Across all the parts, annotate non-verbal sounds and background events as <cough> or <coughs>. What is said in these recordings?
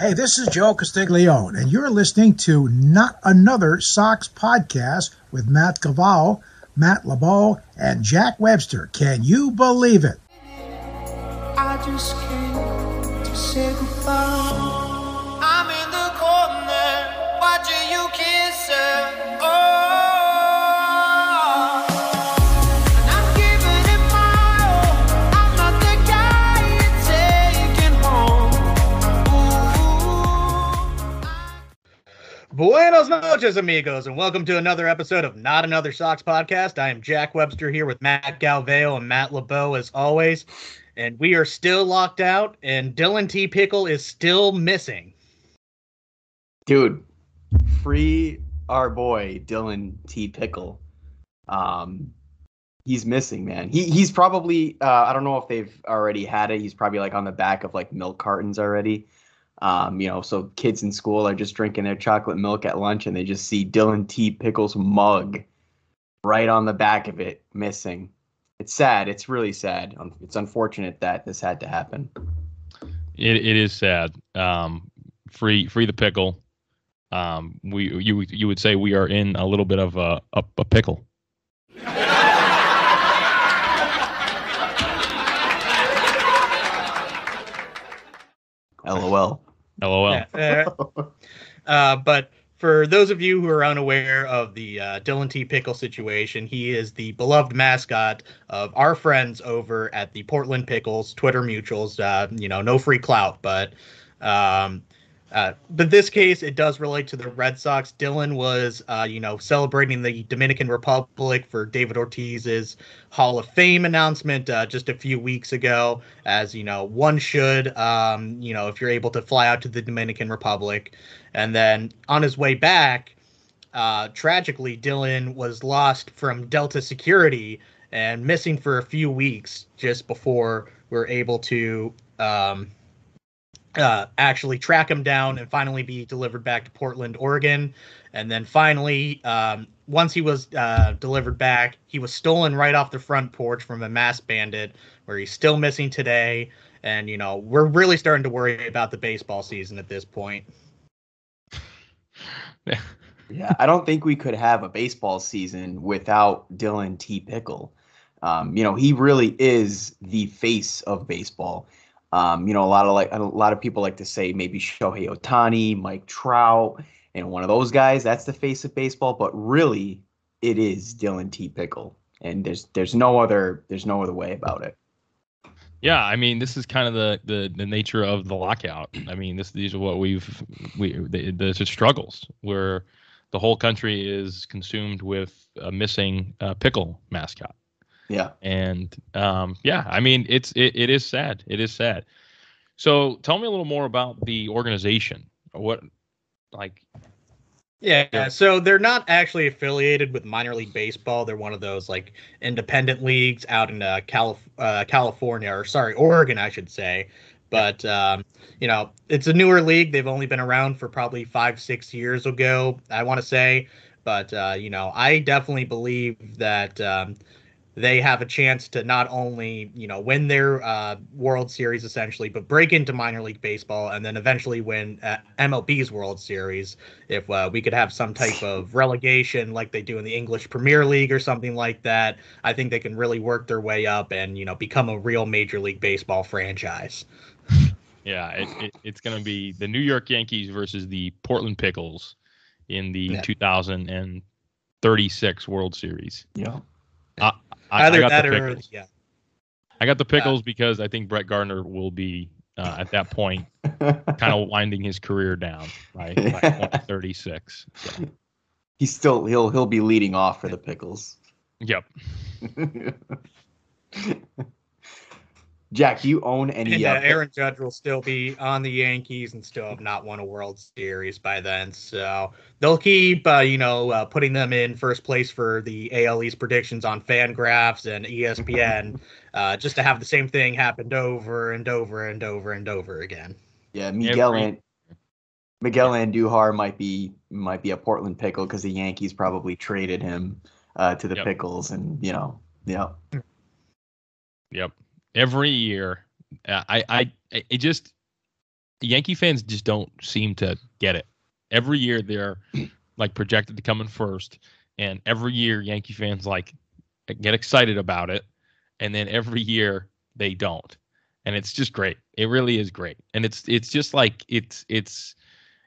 Hey, this is Joe Castiglione, and you're listening to Not Another Sox podcast with Matt Cavallo, Matt LeBeau, and Jack Webster. Can you believe it? I just came to say goodbye. Buenos noches, amigos, and welcome to another episode of Not Another Sox podcast. I am Jack Webster here with Matt Galveo and Matt LeBeau as always, and we are still locked out, and Dillon T. Pickle is still missing. dude free our boy dillon t pickle um he's missing man he he's probably uh i don't know if they've already had it he's probably like on the back of like milk cartons already um you know so kids in school are just drinking their chocolate milk at lunch and they just see dillon t pickle's mug right on the back of it missing it's sad it's really sad Um, it's unfortunate that this had to happen It it is sad. Um, free free the pickle. Um, we you you would say we are in a little bit of a a, a pickle. <laughs> lol LOL. Uh, but for those of you who are unaware of the uh, Dillon T. Pickle situation, he is the beloved mascot of our friends over at the Portland Pickles Twitter mutuals. Uh, you know, no free clout, but um, uh, but this case it does relate to the Red Sox. Dillon was, uh, you know, celebrating the Dominican Republic for David Ortiz's Hall of Fame announcement uh, just a few weeks ago, as you know, one should, um, you know, if you're able to fly out to the Dominican Republic. And then on his way back, uh, tragically, Dillon was lost from Delta Security and missing for a few weeks just before we are able to um, uh, actually track him down and finally be delivered back to Portland, Oregon. And then finally, um, once he was uh, delivered back, he was stolen right off the front porch from a mass bandit, where he's still missing today. And you know, we're really starting to worry about the baseball season at this point. <laughs> Yeah, I don't think we could have a baseball season without Dillon T. Pickle. Um, you know, he really is the face of baseball. Um, you know, a lot of like a lot of people like to say maybe Shohei Ohtani, Mike Trout, and one of those guys. That's the face of baseball, but really, it is Dillon T. Pickle, and there's there's no other there's no other way about it. Yeah, I mean, this is kind of the, the, the nature of the lockout. I mean, this these are what we've we the, the, struggles where the whole country is consumed with a missing uh, pickle mascot. Yeah. And um, yeah, I mean, it's it, it is sad. It is sad. So tell me a little more about the organization. What like Yeah, Yeah. so they're not actually affiliated with minor league baseball. They're one of those like independent leagues out in uh, Calif- uh, California, or sorry, Oregon, I should say. But um, you know, it's a newer league. They've only been around for probably five, six years ago, I want to say. But uh, you know, I definitely believe that um, they have a chance to not only you know win their uh, World Series essentially, but break into minor league baseball and then eventually win uh, MLB's World Series. If uh, we could have some type of relegation like they do in the English Premier League or something like that, I think they can really work their way up and you know become a real Major League Baseball franchise. yeah, it, it, it's going to be the New York Yankees versus the Portland Pickles in the Yeah. 2036 World Series. Yeah. I, I Either got that the or Pickles. yeah, I got the Pickles because I think Brett Gardner will be uh, at that point kind of <laughs> winding his career down by, by 2036. So, He's still he'll he'll be leading off for the Pickles. yep. <laughs> Jack, do you own any? and uh, uh, Aaron Judge will still be on the Yankees and still have not won a World Series by then. So they'll keep, uh, you know, uh, putting them in first place for the AL East predictions on Fangraphs and ESPN, <laughs> uh, just to have the same thing happened over and over and over and over again. Yeah, Miguel Every- and Miguel Andujar might be might be a Portland pickle because the Yankees probably traded him uh, to the Yep. Pickles, and you know, yeah, Yep. Every year, uh, I, I, it just, Yankee fans just don't seem to get it. Every year they're <clears throat> like projected to come in first, and every year Yankee fans like get excited about it, and then every year they don't, and it's just great. It really is great, and it's it's just like it's it's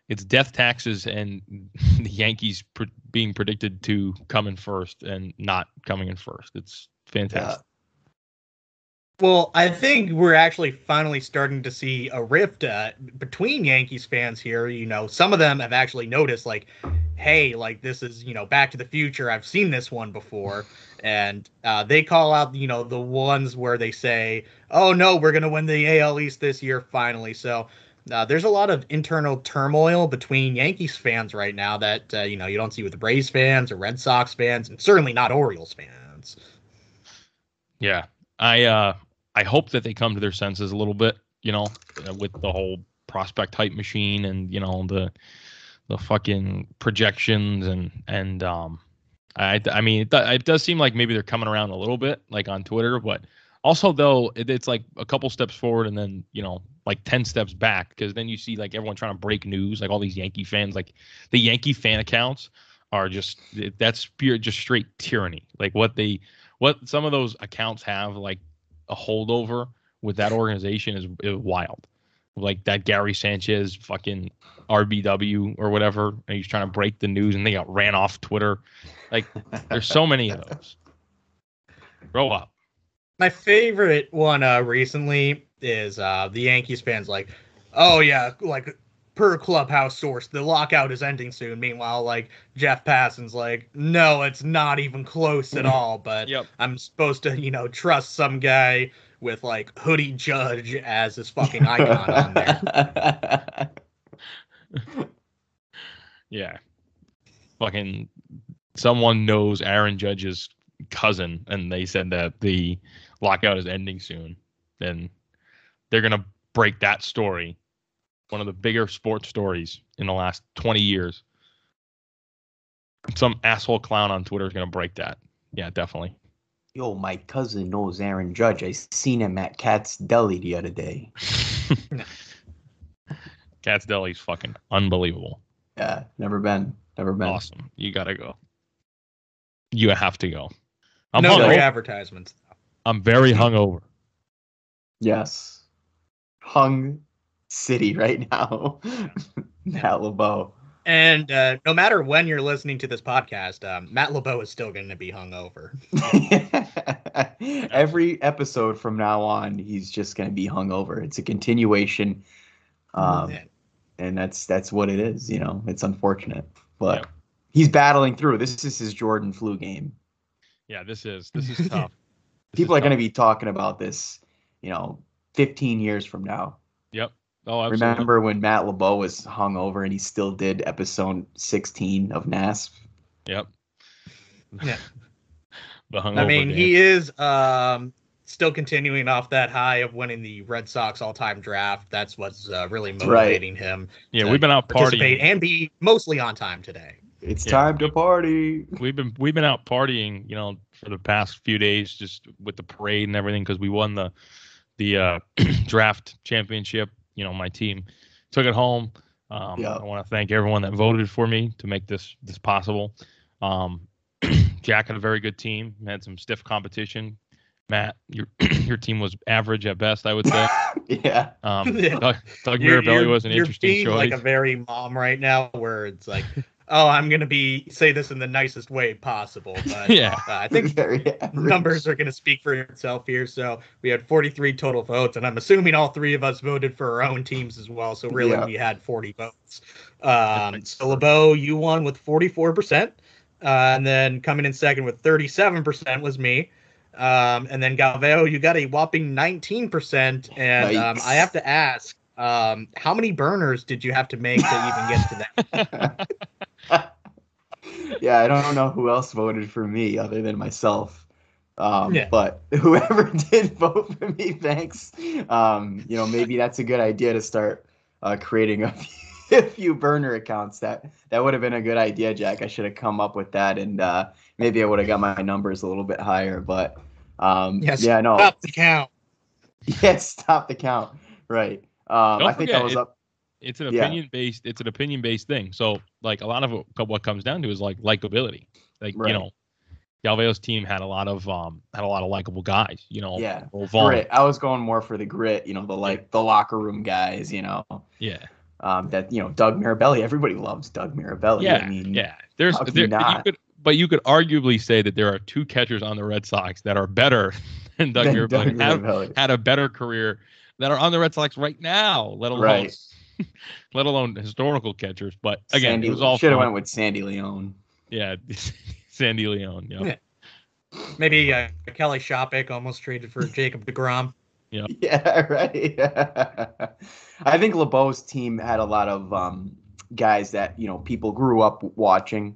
it's death taxes and <laughs> the Yankees pr- being predicted to come in first and not coming in first. It's fantastic. Well, I think we're actually finally starting to see a rift uh, between Yankees fans here. You know, some of them have actually noticed, like, hey, like this is, you know, Back to the Future. I've seen this one before. And uh, they call out, you know, the ones where they say, oh, no, we're going to win the AL East this year finally. So uh, there's a lot of internal turmoil between Yankees fans right now that, uh, you know, you don't see with the Braves fans or Red Sox fans, and certainly not Orioles fans. Yeah, I uh, I hope that they come to their senses a little bit. You know, uh, with the whole prospect hype machine and you know the the fucking projections and and um, I I mean it, it does seem like maybe they're coming around a little bit like on Twitter, but also though it, it's like a couple steps forward and then you know like 10 steps back because then you see like everyone trying to break news like all these yankee fans like the yankee fan accounts are just that's pure just straight tyranny like what they what some of those accounts have like a holdover with that organization is, is wild. Like that gary sanchez fucking rbw or whatever and he's trying to break the news and they got ran off twitter. Like there's so many of those. Grow up. My favorite one uh, recently is uh, the Yankees fans like, oh yeah, like per clubhouse source, the lockout is ending soon. Meanwhile, like Jeff Passan's like, no, it's not even close at <laughs> all. But Yep. I'm supposed to, you know, trust some guy with like hoodie judge as his fucking icon on there. <laughs> Yeah. Fucking someone knows Aaron Judge's cousin and they said that the lockout is ending soon. Then they're going to break that story. One of the bigger sports stories in the last 20 years. Some asshole clown on Twitter is going to break that. Yeah, definitely. Yo, my cousin knows Aaron Judge. I seen him at Cat's Deli the other day. <laughs> Cat's Deli's fucking unbelievable. Yeah, never been. Never been. Awesome. You got to go. You have to go. I'm no hungover. advertisements. I'm very hungover. Yes. Hung City right now. <laughs> Matt LeBeau. And uh, no matter when you're listening to this podcast, um, Matt LeBeau is still going to be hungover. <laughs> Every episode from now on, he's just going to be hungover. It's a continuation, um, Yeah. and that's that's what it is. You know, it's unfortunate, but Yeah. he's battling through. This is his Jordan flu game. Yeah, this is <laughs> this is tough. This People is are going to be talking about this, you know, 15 years from now. Yep. Oh, absolutely. Remember when Matt LeBeau was hungover and he still did episode 16 of NASP? Yep. Yeah. <laughs> the I mean, game. he is um, still continuing off that high of winning the Red Sox all-time draft. That's what's uh, really That's right. motivating him Yeah, we've been out participate partying. and be mostly on time today. It's Yeah. time to party. We've been we've been out partying, you know, for the past few days, just with the parade and everything, because we won the the uh, <clears throat> draft championship. You know, my team took it home. Um, Yeah. I want to thank everyone that voted for me to make this this possible. Um, <clears throat> Jack had a very good team. Had some stiff competition. Matt, your <clears throat> your team was average at best, I would say. <laughs> yeah. Um, <laughs> Yeah. Doug, Doug You're- Mirabelli you're- was an you're interesting being choice. like a very mom right now, where it's like, oh, I'm gonna be say this in the nicest way possible, <laughs> but yeah, uh, I think <laughs> numbers are going to speak for itself here. So we had 43 total votes, and I'm assuming all three of us voted for our own teams as well. So really, Yeah. we had 40 votes. Um, so LeBeau, you won with 44%, uh, and then coming in second with 37% was me. Um, and then Galveo, you got a whopping 19%. And um, I have to ask, um, how many burners did you have to make to even get to that? <laughs> yeah, I don't know who else voted for me other than myself. Um, Yeah. But <laughs> whoever did vote for me, thanks. Um, you know, maybe that's a good idea to start uh, creating a few, <laughs> a few burner accounts. That that would have been a good idea, Jack. I should have come up with that, and uh, maybe I would have got my numbers a little bit higher. But um, Yes. yeah, no, Stop the count. <laughs> yes, stop the count. Right. Um, I think I was up. It's an Yeah. opinion based. It's an opinion based thing. So like a lot of it, what comes down to is like likability. Like Right. you know, Galveo's team had a lot of um had a lot of likable guys. You know, Yeah. Grit. I was going more for the grit, you know, the like the locker room guys, you know. Yeah, Um, that you know, Doug Mirabelli. Everybody loves Doug Mirabelli. yeah, I mean, yeah. There's there, you could but you could arguably say that there are two catchers on the Red Sox that are better <laughs> than Doug than Mirabelli. Doug Have, Mirabelli. had a better career that are on the Red Sox right now, let alone Right. <laughs> let alone historical catchers. But again, Sandy, it was all should have went with Sandy Leon. Yeah, <laughs> Sandy Leon. Yeah. Yeah. Maybe uh, Kelly Shoppach almost traded for Jacob DeGrom. Yeah, <laughs> right. I think LeBeau's team had a lot of um, guys that you know people grew up watching.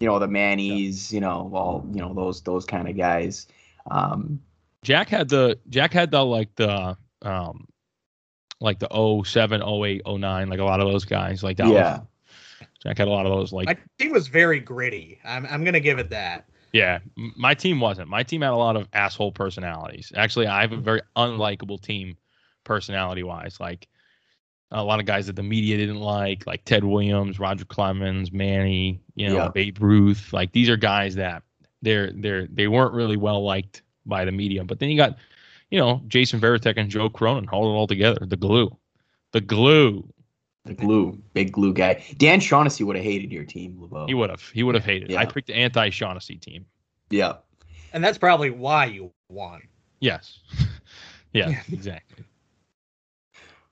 You know the Mannies. You know all you know those those kind of guys. Um, Jack had the Jack had the like the um like the 07, 08, 09, like a lot of those guys. Like that yeah, was, Jack had a lot of those like My team was very gritty. I'm, I'm gonna give it that. yeah. My team wasn't. My team had a lot of asshole personalities. Actually, I have a very unlikable team personality wise. Like a lot of guys that the media didn't like, like Ted Williams, Roger Clemens, Manny, you know, Yeah. Babe Ruth. Like these are guys that they're they're they weren't really well liked by the media. But then you got, you know, Jason Varitek and Joe Cronin hold it all together. The glue. The glue. the glue, big glue guy. Dan Shaughnessy would have hated your team, LeBeau. He would have. He would have hated. it. I picked the anti Shaughnessy team. Yeah, And that's probably why you won. Yes. <laughs> yeah, Yeah. <laughs> exactly.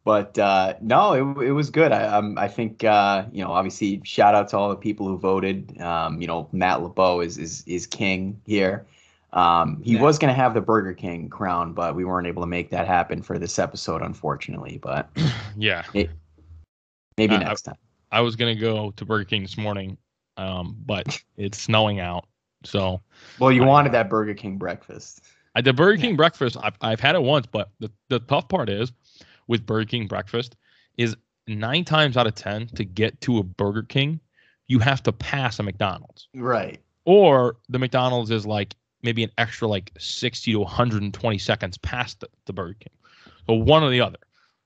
but uh, no, it, it was good. I um, I think uh, you know obviously shout out to all the people who voted. Um, you know Matt LeBeau is is is king here. Um, he Yeah. was going to have the Burger King crown, but we weren't able to make that happen for this episode, unfortunately. But <clears throat> Yeah. maybe Uh, next time. I was gonna go to Burger King this morning, um, but <laughs> it's snowing out. So Well, you I- wanted that Burger King breakfast. I the Burger King breakfast. I've I've had it once, but the the tough part is with Burger King breakfast is nine times out of ten to get to a Burger King, you have to pass a McDonald's, Right. or the McDonald's is like maybe an extra like sixty to one hundred and twenty seconds past the, the Burger King. So one or the other.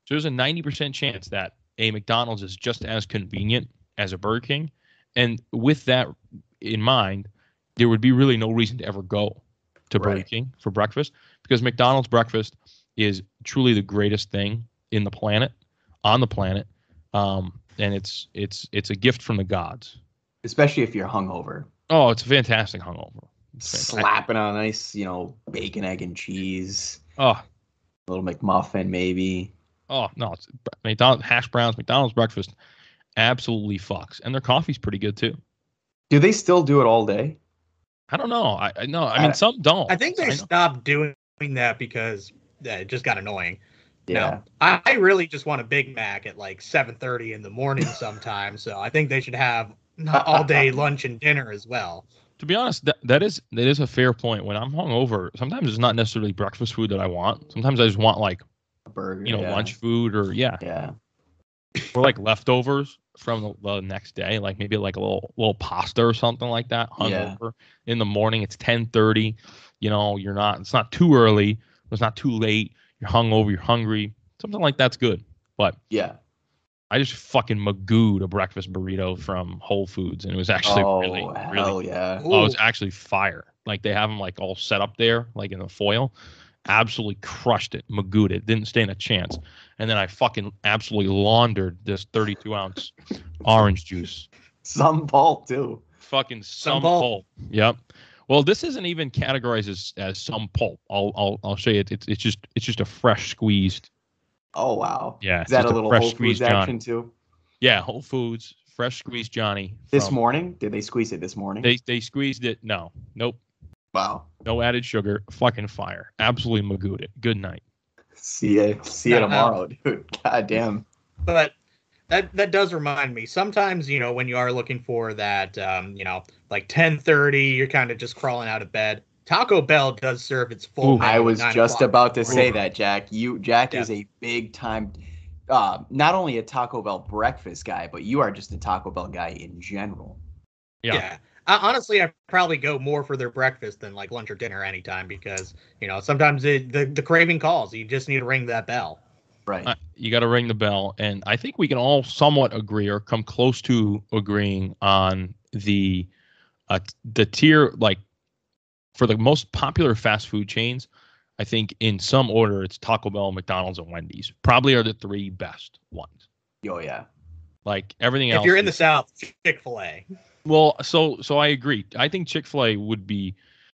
So there's a ninety percent chance that a McDonald's is just as convenient as a Burger King, and with that in mind, there would be really no reason to ever go to Burger Right. King for breakfast because McDonald's breakfast is truly the greatest thing in the planet, on the planet, um, and it's it's it's a gift from the gods. Especially if you're hungover. Oh, it's a fantastic hungover. It's fantastic. Slapping on a nice, you know, bacon, egg, and cheese. Oh, A little McMuffin, maybe. oh no, it's McDonald's hash browns, McDonald's breakfast, absolutely fucks, and their coffee's pretty good too. Do they still do it all day? I don't know. I, I know. I I- mean, some don't. I think they know. stopped doing that because uh, it just got annoying. Yeah. No, I, I really just want a Big Mac at like 7:30 in the morning sometimes. so I think they should have not <laughs> all day lunch and dinner as well. To be honest, that, that is that is a fair point. When I'm hungover, sometimes it's not necessarily breakfast food that I want. Sometimes I just want like A burger. you know yeah. lunch food or yeah, Yeah. or like leftovers from the, the next day, like maybe like a little little pasta or something like that. Yeah. Hungover in the morning, it's 10:30. You know, you're not. It's not too early. It's not too late. You're hungover. You're hungry. Something like that's good. But Yeah. I just fucking magooed a breakfast burrito from Whole Foods, and it was actually oh, really, really hell yeah. Oh, it was actually fire. Like they have them like all set up there, like in the foil. Absolutely crushed it, magooed it, didn't stand a chance. And then I fucking absolutely laundered this 32 ounce <laughs> orange juice. Some pulp too. Fucking some, Some pulp. pulp. Yep. Well, this isn't even categorized as, as some pulp. I'll I'll I'll show you. It's it's just it's just a fresh squeezed. Oh wow. Yeah. Is that a little fresh Whole Foods squeezed Johnny. action too? Yeah, Whole Foods fresh squeezed Johnny. This from- morning? Did they squeeze it this morning? They they squeezed it. No, nope. wow. No added sugar. Fucking fire. Absolutely magooed it. Good night. See ya. See ya No, no. tomorrow, dude. <laughs> God damn. But that that does remind me. Sometimes you know when you are looking for that, um, you know, like 10:30, you're kind of just crawling out of bed. Taco Bell does serve its full. Ooh. I was just o'clock about the to say morning. that, Jack. You Jack Yeah. is a big time uh not only a Taco Bell breakfast guy, but you are just a Taco Bell guy in general. Yeah. Yeah. Uh, honestly, I probably go more for their breakfast than like lunch or dinner anytime because you know sometimes it, the the craving calls. You just need to ring that bell. Right. I- you got to ring the bell, and I think we can all somewhat agree or come close to agreeing on the uh, the tier like for the most popular fast food chains. I think in some order, it's Taco Bell, McDonald's, and Wendy's. Probably are the three best ones. oh yeah. Like everything If else. If you're in the South, Chick Fil A. Well, so so I agree. I think Chick Fil A would be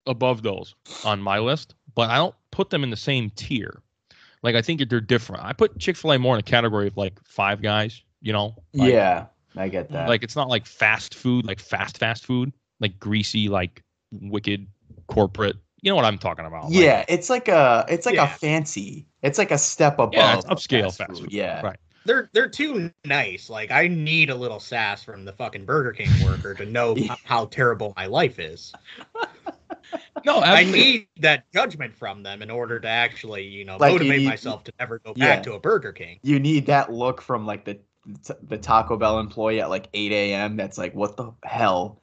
above those on my list, but I don't put them in the same tier. Like I think they're different. I put Chick Fil A more in a category of like Five Guys. You know? Like, yeah, I get that. Like it's not like fast food, like fast fast food, like greasy, like wicked corporate. You know what I'm talking about? Like, yeah, it's like a it's like Yeah. a fancy. It's like a step above. Yeah, it's upscale fast food. Yeah. Right. They're they're too nice. Like I need a little sass from the fucking Burger King worker to know <laughs> Yeah. h- how terrible my life is. No, I need that judgment from them in order to actually, you know, Like, you motivate need- myself to never go Yeah. back to a Burger King. You need that look from like the the Taco Bell employee at like 8 a.m. That's like, what the hell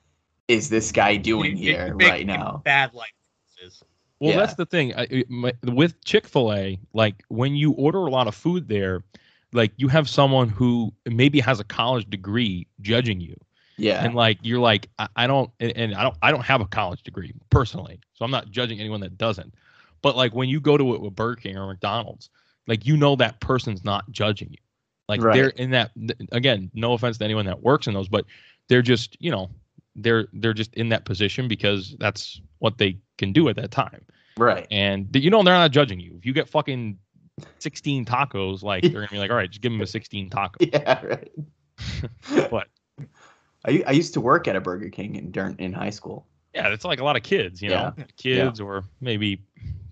is this guy doing You- you here make right now? Bad life choices. Well, Yeah. that's the thing. I, my, with Chick Fil A, like when you order a lot of food there, like you have someone who maybe has a college degree judging you, Yeah. and like you're like, I, I don't, and, and I don't, I don't have a college degree personally, so I'm not judging anyone that doesn't. But like when you go to it with Burger King or McDonald's, like you know that person's not judging you. Like Right. they're in that again. No offense to anyone that works in those, but they're just you know they're they're just in that position because that's what they can do at that time right. and you know they're not judging you. If you get fucking sixteen tacos, like they're gonna be like, all right, just give them a sixteen taco. <laughs> Yeah. Right. <laughs> What? I, I used to work at a Burger King in during in high school. Yeah, it's like a lot of kids, you know, Yeah. kids or maybe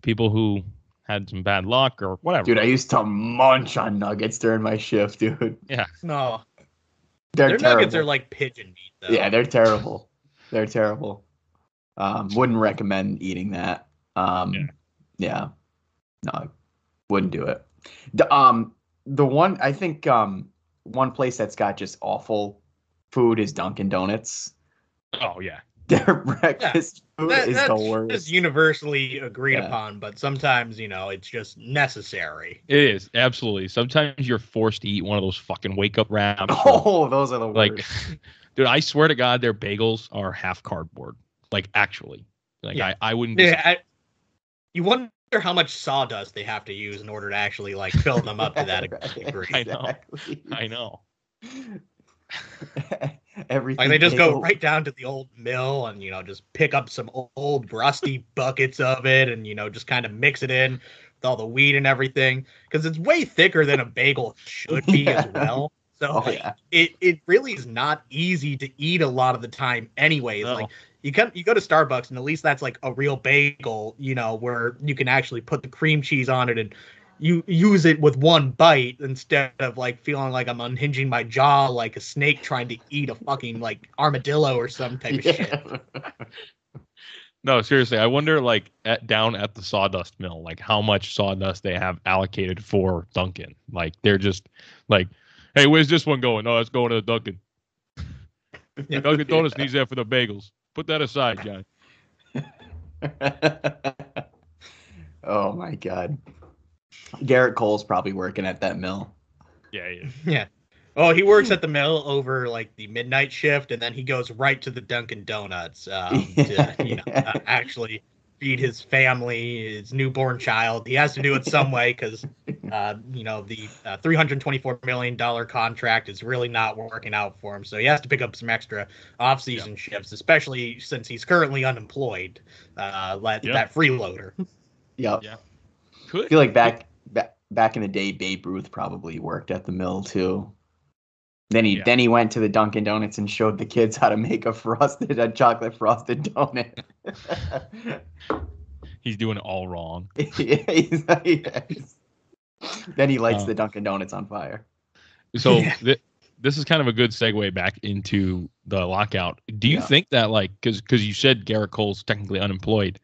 people who had some bad luck or whatever. Dude, I used to munch on nuggets during my shift, dude. Yeah. No, They're their terrible. nuggets are like pigeon meat, though. Yeah, they're terrible. They're terrible. Um, wouldn't recommend eating that. Um, Yeah. yeah. No, wouldn't do it. The, um, the one I think um one place that's got just awful food is Dunkin' Donuts. oh yeah, Their breakfast food That- is that's the worst. just universally agreed Yeah. upon, but sometimes you know it's just necessary. it is absolutely. Sometimes you're forced to eat one of those fucking wake up wraps. <laughs> Oh, those are the like, worst. <laughs> dude, I swear to God, their bagels are half cardboard. Like actually, like Yeah. I, I wouldn't. Be, Yeah, I, you wonder how much sawdust they have to use in order to actually like fill them up to that <laughs> Right, degree. I know. I know. Everything. Like they just go bagel- right down to the old mill and you know just pick up some old rusty buckets of it and you know just kind of mix it in with all the wheat and everything because it's way thicker than a bagel should be as <laughs> well. So Oh yeah. it it really is not easy to eat a lot of the time anyways. No. Like you come you go to Starbucks and at least that's like a real bagel, you know, where you can actually put the cream cheese on it and you use it with one bite instead of like feeling like I'm unhinging my jaw like a snake trying to eat a fucking like armadillo or some type of shit. <laughs> No, seriously, I wonder like at down at the sawdust mill, like how much sawdust they have allocated for Dunkin'. Like they're just like, hey, where's this one going? Oh, it's going to the Dunkin'. Yeah. <laughs> Dunkin' Donuts <laughs> needs that for the bagels. Put that aside, John. oh my god. Gerrit Cole's probably working at that mill. Yeah, yeah. Yeah. Oh, he works at the mill over like the midnight shift, and then he goes right to the Dunkin' Donuts um, to you know <laughs> uh, actually feed his family, his newborn child. He has to do it some way because uh, you know the uh, 324 million dollar contract is really not working out for him. So he has to pick up some extra off-season shifts, especially since he's currently unemployed. Uh, let Yeah. that freeloader. Yep. Yeah. I feel like back, back back in the day, Babe Ruth probably worked at the mill too. Then he Yeah. then he went to the Dunkin' Donuts and showed the kids how to make a <laughs> frosted a chocolate frosted donut. <laughs> he's doing it all wrong. Yeah, <laughs> he's- yes. Then he lights Uh, the Dunkin' Donuts on fire. So Yeah. thi- this is kind of a good segue back into the lockout. Do you Yeah. think that like because because you said Gerrit Cole's technically unemployed,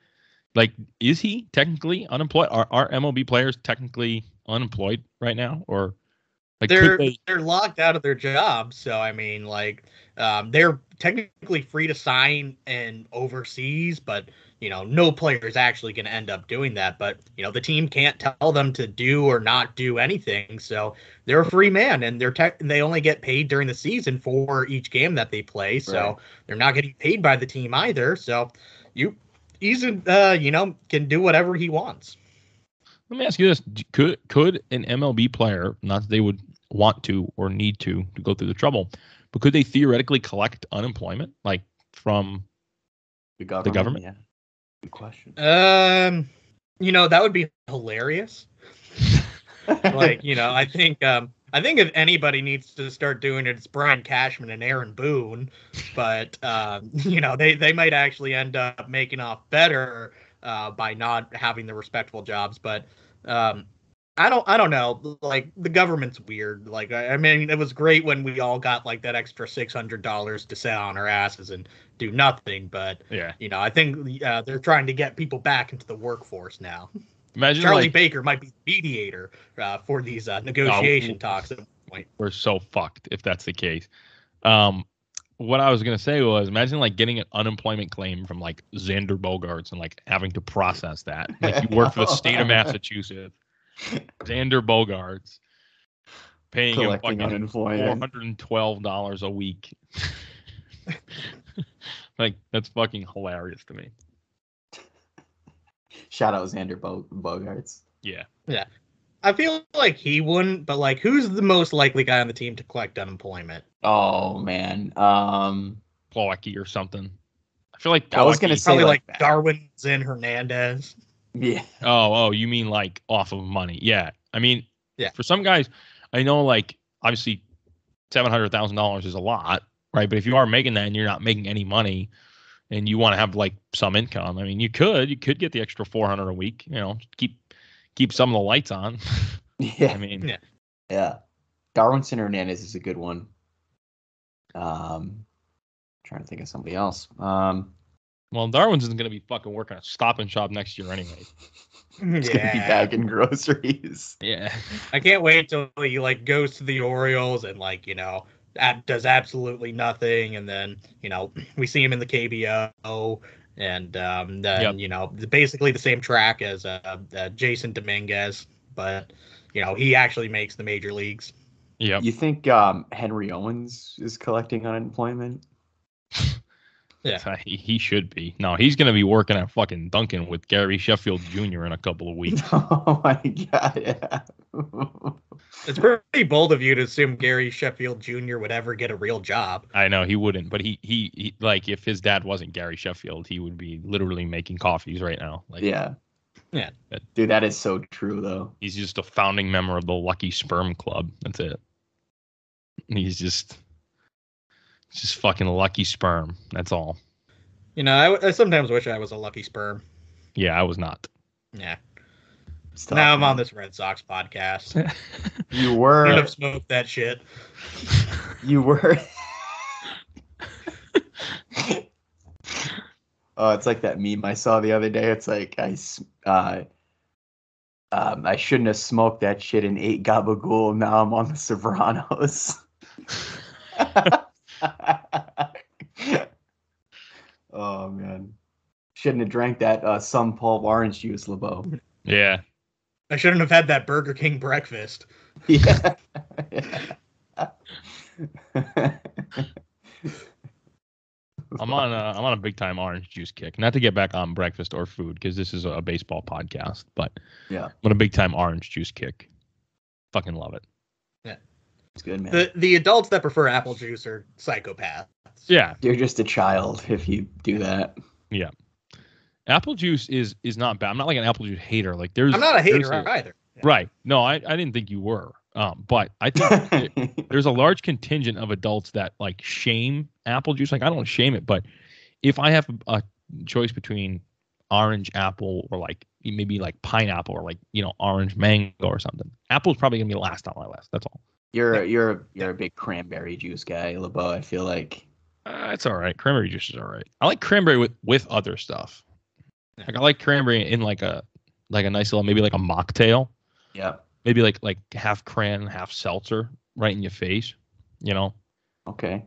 like is he technically unemployed? Are are MLB players technically unemployed right now, or Like they're could they, they're locked out of their jobs. So I mean, like, um, they're technically free to sign and overseas, but you know, no player is actually going to end up doing that. But you know, the team can't tell them to do or not do anything. So they're a free man, and they're tech they only get paid during the season for each game that they play. So Right. they're not getting paid by the team either. So you. He's, uh, you know, can do whatever he wants. let me ask you this: Could could an MLB player, not that they would want to or need to to go through the trouble, but could they theoretically collect unemployment like from? The government. government? Yeah. Good question. Um, you know, that would be hilarious. <laughs> like you know i think um i think if anybody needs to start doing it it's brian cashman and aaron boone but um <laughs> you know they they might actually end up making off better uh by not having the respectful jobs but um I don't I don't know. Like the government's weird. Like I, I mean it was great when we all got like that extra six hundred dollars to sit on our asses and do nothing, but Yeah, you know, I think uh, they're trying to get people back into the workforce now. <laughs> imagine Charlie like Baker might be the mediator uh, for these uh, negotiation Oh. talks at one point. we're so fucked if that's the case. Um, what I was gonna say was, imagine like getting an unemployment claim from like Xander Bogaerts and like having to process that. Like you work for the state of <laughs> Massachusetts, Xander Bogaerts, paying him Collecting fucking four unemployment. hundred and twelve dollars a week. <laughs> like that's fucking hilarious to me. Shout out Xander Bo- Bogaerts. Yeah, Yeah. I feel like he wouldn't, but like, who's the most likely guy on the team to collect unemployment? Oh man. Um. Plawecki or something. I feel like I was gonna Plawecki- say Probably like like, that. Darwin Zin Hernandez. Yeah. Oh, oh, you mean like off of money? Yeah. I mean, Yeah. For some guys, I know like obviously seven hundred thousand dollars is a lot, right? But if you are making that and you're not making any money, and you want to have like some income, I mean, you could you could get the extra four hundred a week. You know, keep keep some of the lights on. <laughs> Yeah. I mean, Yeah. Yeah. Darwinzon Hernandez is a good one. Um, trying to think of somebody else. Um, well, Darwin's isn't going to be fucking working at Stop and Shop next year anyway. <laughs> he's gonna be Yeah, bagging groceries. Yeah. I can't wait till he like goes to the Orioles and like you know ab- does absolutely nothing, and then you know we see him in the KBO, and um, then Yep. you know basically the same track as uh, uh, Jasson Dominguez, but you know he actually makes the major leagues. Yeah. You think um, Henry Owens is collecting unemployment? <laughs> Yeah. He, he should be. No, he's going to be working at fucking Dunkin' with Gary Sheffield Jr. in a couple of <laughs> weeks. oh my god! Yeah. It's pretty bold of you to assume Gary Sheffield Jr. would ever get a real job. I know he wouldn't, but he, he he like if his dad wasn't Gary Sheffield, he would be literally making coffees right now. Like yeah. Yeah. Dude, that is so true though. he's just a founding member of the Lucky Sperm Club. That's it. He's just just fucking lucky sperm. That's all. You know, I, I sometimes wish I was a lucky sperm. Yeah, I was not. Yeah. Stop, now I'm on this Red Sox podcast. <laughs> You Shouldn't were. have smoked that shit. You were. <laughs> oh, it's like that meme I saw the other day. It's like I, s- uh, um, I shouldn't have smoked that shit and ate gabagool. Now I'm on the Sopranos. <laughs> <laughs> oh man, shouldn't have drank that uh, some pulp orange juice, LeBeau. Yeah. I shouldn't have had that Burger King breakfast. Yeah. <laughs> I'm on a, I'm on a big time orange juice kick. Not to get back on breakfast or food because this is a baseball podcast, but Yeah. I'm on a big time orange juice kick. Fucking love it. It's good, man. The the adults that prefer apple juice are psychopaths. Yeah, You're just a child if you do that. Yeah. Apple juice is is not bad. I'm not like an apple juice hater. Like there's I'm not a there's hater either. Right. No, I, I didn't think you were. Um, but I think <laughs> there's a large contingent of adults that like shame apple juice. Like I don't shame it, but if I have a choice between orange apple or like maybe like pineapple or like you know orange mango or something, apple's probably gonna be last on my list. That's all. You're you're a- you're a big cranberry juice guy, LeBeau. I feel like Uh, it's all right. Cranberry juice is all right. I like cranberry with with other stuff. Like I like cranberry in like a like a nice little maybe like a mocktail. yeah. maybe like like half cran, half seltzer, right in your face. You know. Okay.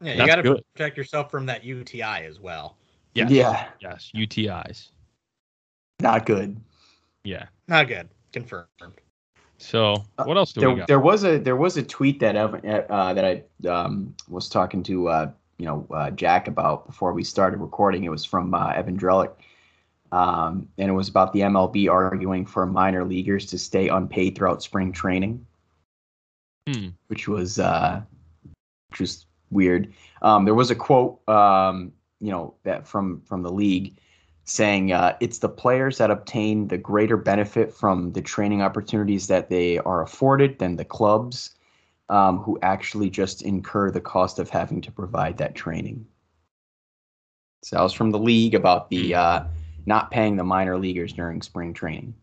Yeah, you That's got to good. protect yourself from that UTI as well. Yes. Yeah. Yes. UTIs. Not good. Yeah. Not good. Confirmed. So what else do we There, got? there was a there was a tweet that Evan, uh, that I um, was talking to uh, you know uh, Jack about before we started recording. It was from uh, Evan Drellich, um, and it was about the MLB arguing for minor leaguers to stay unpaid throughout spring training, Hmm. which was uh, which was weird. Um, there was a quote, um, you know, that from from the league saying uh, it's the players that obtain the greater benefit from the training opportunities that they are afforded than the clubs um, who actually just incur the cost of having to provide that training. So that was from the league about the uh, not paying the minor leaguers during spring training.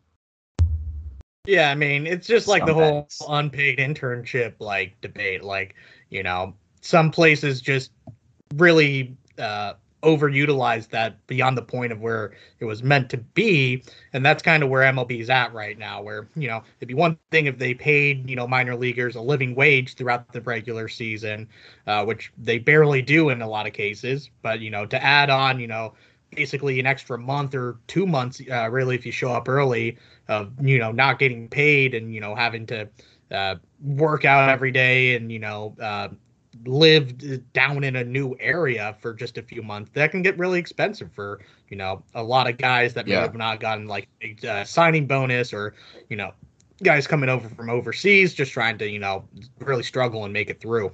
Yeah, I mean, it's just like the whole unpaid internship like debate. Like, you know, some places just really uh overutilize that beyond the point of where it was meant to be. And that's kind of where MLB's at right now, where, you know, it'd be one thing if they paid, you know, minor leaguers a living wage throughout the regular season, uh, which they barely do in a lot of cases. But, you know, to add on, you know, basically an extra month or two months, uh, really, if you show up early, of you know not getting paid and you know having to uh, work out every day and you know uh, live d- down in a new area for just a few months that can get really expensive for you know a lot of guys that may Yeah. have not gotten like a uh, signing bonus or you know guys coming over from overseas just trying to you know really struggle and make it through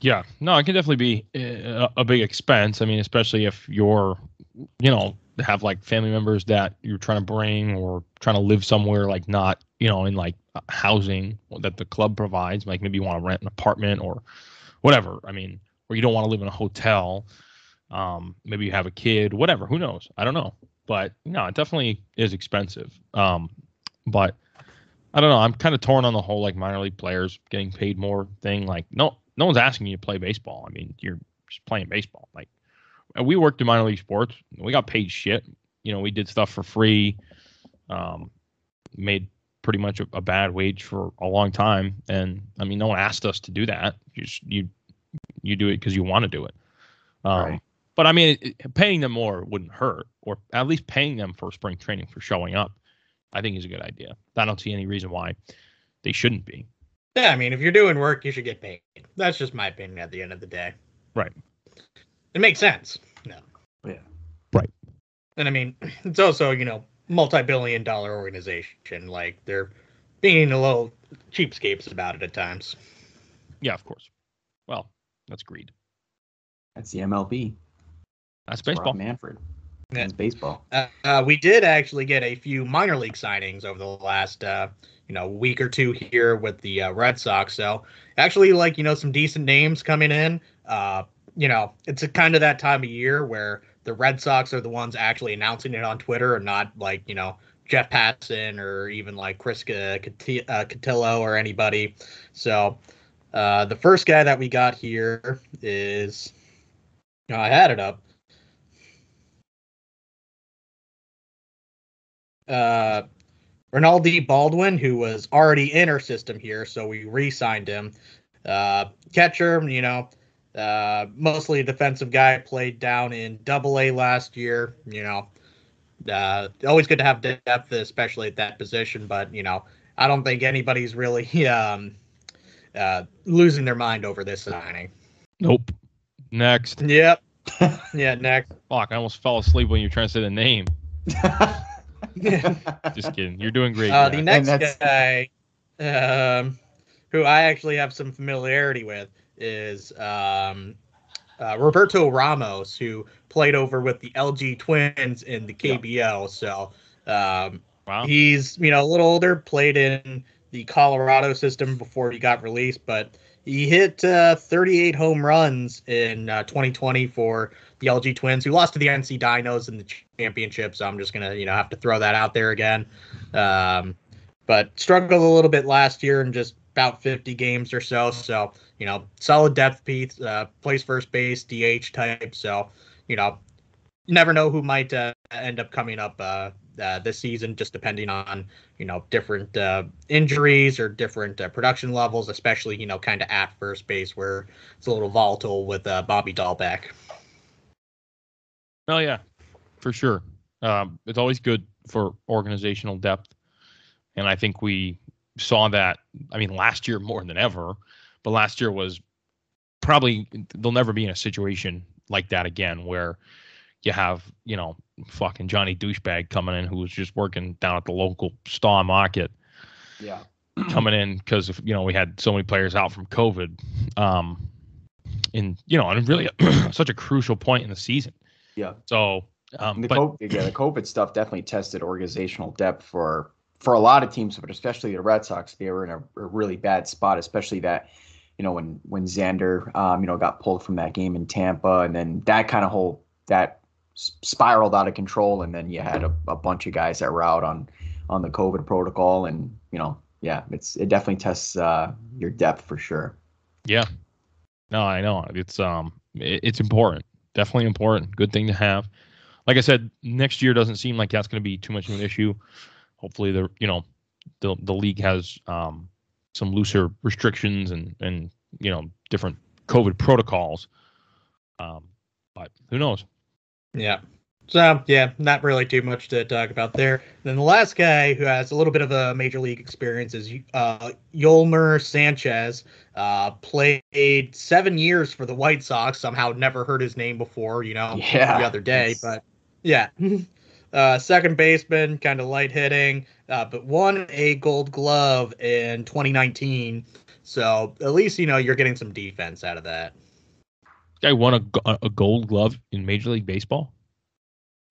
Yeah, no, it can definitely be uh, a, a big expense. I mean, especially if you're, you know, have like family members that you're trying to bring or trying to live somewhere like not, you know, in like uh, housing that the club provides. Like maybe you want to rent an apartment or whatever. I mean, or you don't want to live in a hotel. Um, maybe you have a kid, whatever. Who knows? I don't know. But no, it definitely is expensive. Um, but I don't know. I'm kind of torn on the whole like minor league players getting paid more thing. Like, no, no one's asking you to play baseball. I mean, you're just playing baseball. Like, we worked in minor league sports. We got paid shit. You know, we did stuff for free. Um, made pretty much a, a bad wage for a long time. And I mean, no one asked us to do that. You just, you you do it because you want to do it. Um, Right. But I mean, it, it- paying them more wouldn't hurt, or at least paying them for spring training for showing up. I think is a good idea. I don't see any reason why they shouldn't be. yeah i mean if you're doing work you should get paid that's just my opinion at the end of the day Right. it makes sense no Yeah. Right. and i mean <clears throat> it's also you know multi-billion dollar organization like they're being a little cheapskates about it at times Yeah, of course. Well, that's greed. That's the MLB. That's It's Rob baseball. Manfred. Yeah. That's baseball. uh, uh, we did actually get a few minor league signings over the last uh, you know week or two here with the uh, Red Sox. So actually, like you know, some decent names coming in. Uh, you know, it's a kind of that time of year where the Red Sox are the ones actually announcing it on Twitter, and not like you know Jeff Passan or even like Chris uh, Cotillo or anybody. So uh, the first guy that we got here is oh, I had it up. uh Roldani Baldwin, who was already in our system here, so we re-signed him. Uh, catcher, you know, uh, mostly a defensive guy, played down in Double A last year. You know, uh, always good to have depth, especially at that position. But you know, I don't think anybody's really <laughs> um, uh, losing their mind over this signing. Nope. Next. Yep. <laughs> Yeah. Next. Fuck, I almost fell asleep when you were trying to say the name. <laughs> Just kidding. You're doing great. Uh, the next guy, um, who I actually have some familiarity with, is um, uh, Roberto Ramos, who played over with the LG Twins in the KBO. So um, wow. he's you know a little older, played in the Colorado system before he got released, but he hit uh, 38 home runs in uh, 2020 for the LG Twins, who lost to the NC Dinos in the championship. So I'm just gonna you know have to throw that out there again. Um, but struggled a little bit last year and just about 50 games or so. So you know, solid depth piece, uh, plays first base, DH type. So you know, you never know who might uh, end up coming up uh, uh, this season, just depending on you know different uh, injuries or different uh, production levels, especially you know kind of at first base where it's a little volatile with Bobby Dalbec. Oh yeah, for sure. Um, it's always good for organizational depth, and I think we saw that. I mean, last year more than ever, but last year was probably they'll never be in a situation like that again where you have you know fucking Johnny douchebag coming in who was just working down at the local star market Yeah. <clears throat> coming in because you know we had so many players out from COVID, um, in you know and really <clears throat> such a crucial point in the season. Yeah. So, um, the but COVID, yeah, the COVID stuff definitely tested organizational depth for for a lot of teams, but especially the Red Sox. They were in a, a really bad spot, especially that you know when when Xander um, you know got pulled from that game in Tampa, and then that kind of whole that spiraled out of control, and then you had a, a bunch of guys that were out on on the COVID protocol, and you know yeah, it's it definitely tests uh, your depth for sure. yeah, no, I know it's um it, it's important, definitely important, good thing to have. Like I said, next year doesn't seem like that's going to be too much of an issue. Hopefully, the you know the the league has um some looser restrictions and and you know different COVID protocols. Um, but who knows? Yeah. So yeah, not really too much to talk about there. Then the last guy who has a little bit of a major league experience is uh, Yolmer Sanchez. Uh, played seven years for the White Sox. Somehow never heard his name before. You know, Yeah, the other day, it's- but yeah. <laughs> Uh, second baseman, kind of light hitting, uh, but won a Gold Glove in 2019. So at least you know you're getting some defense out of that. Guy won a, a Gold Glove in Major League Baseball.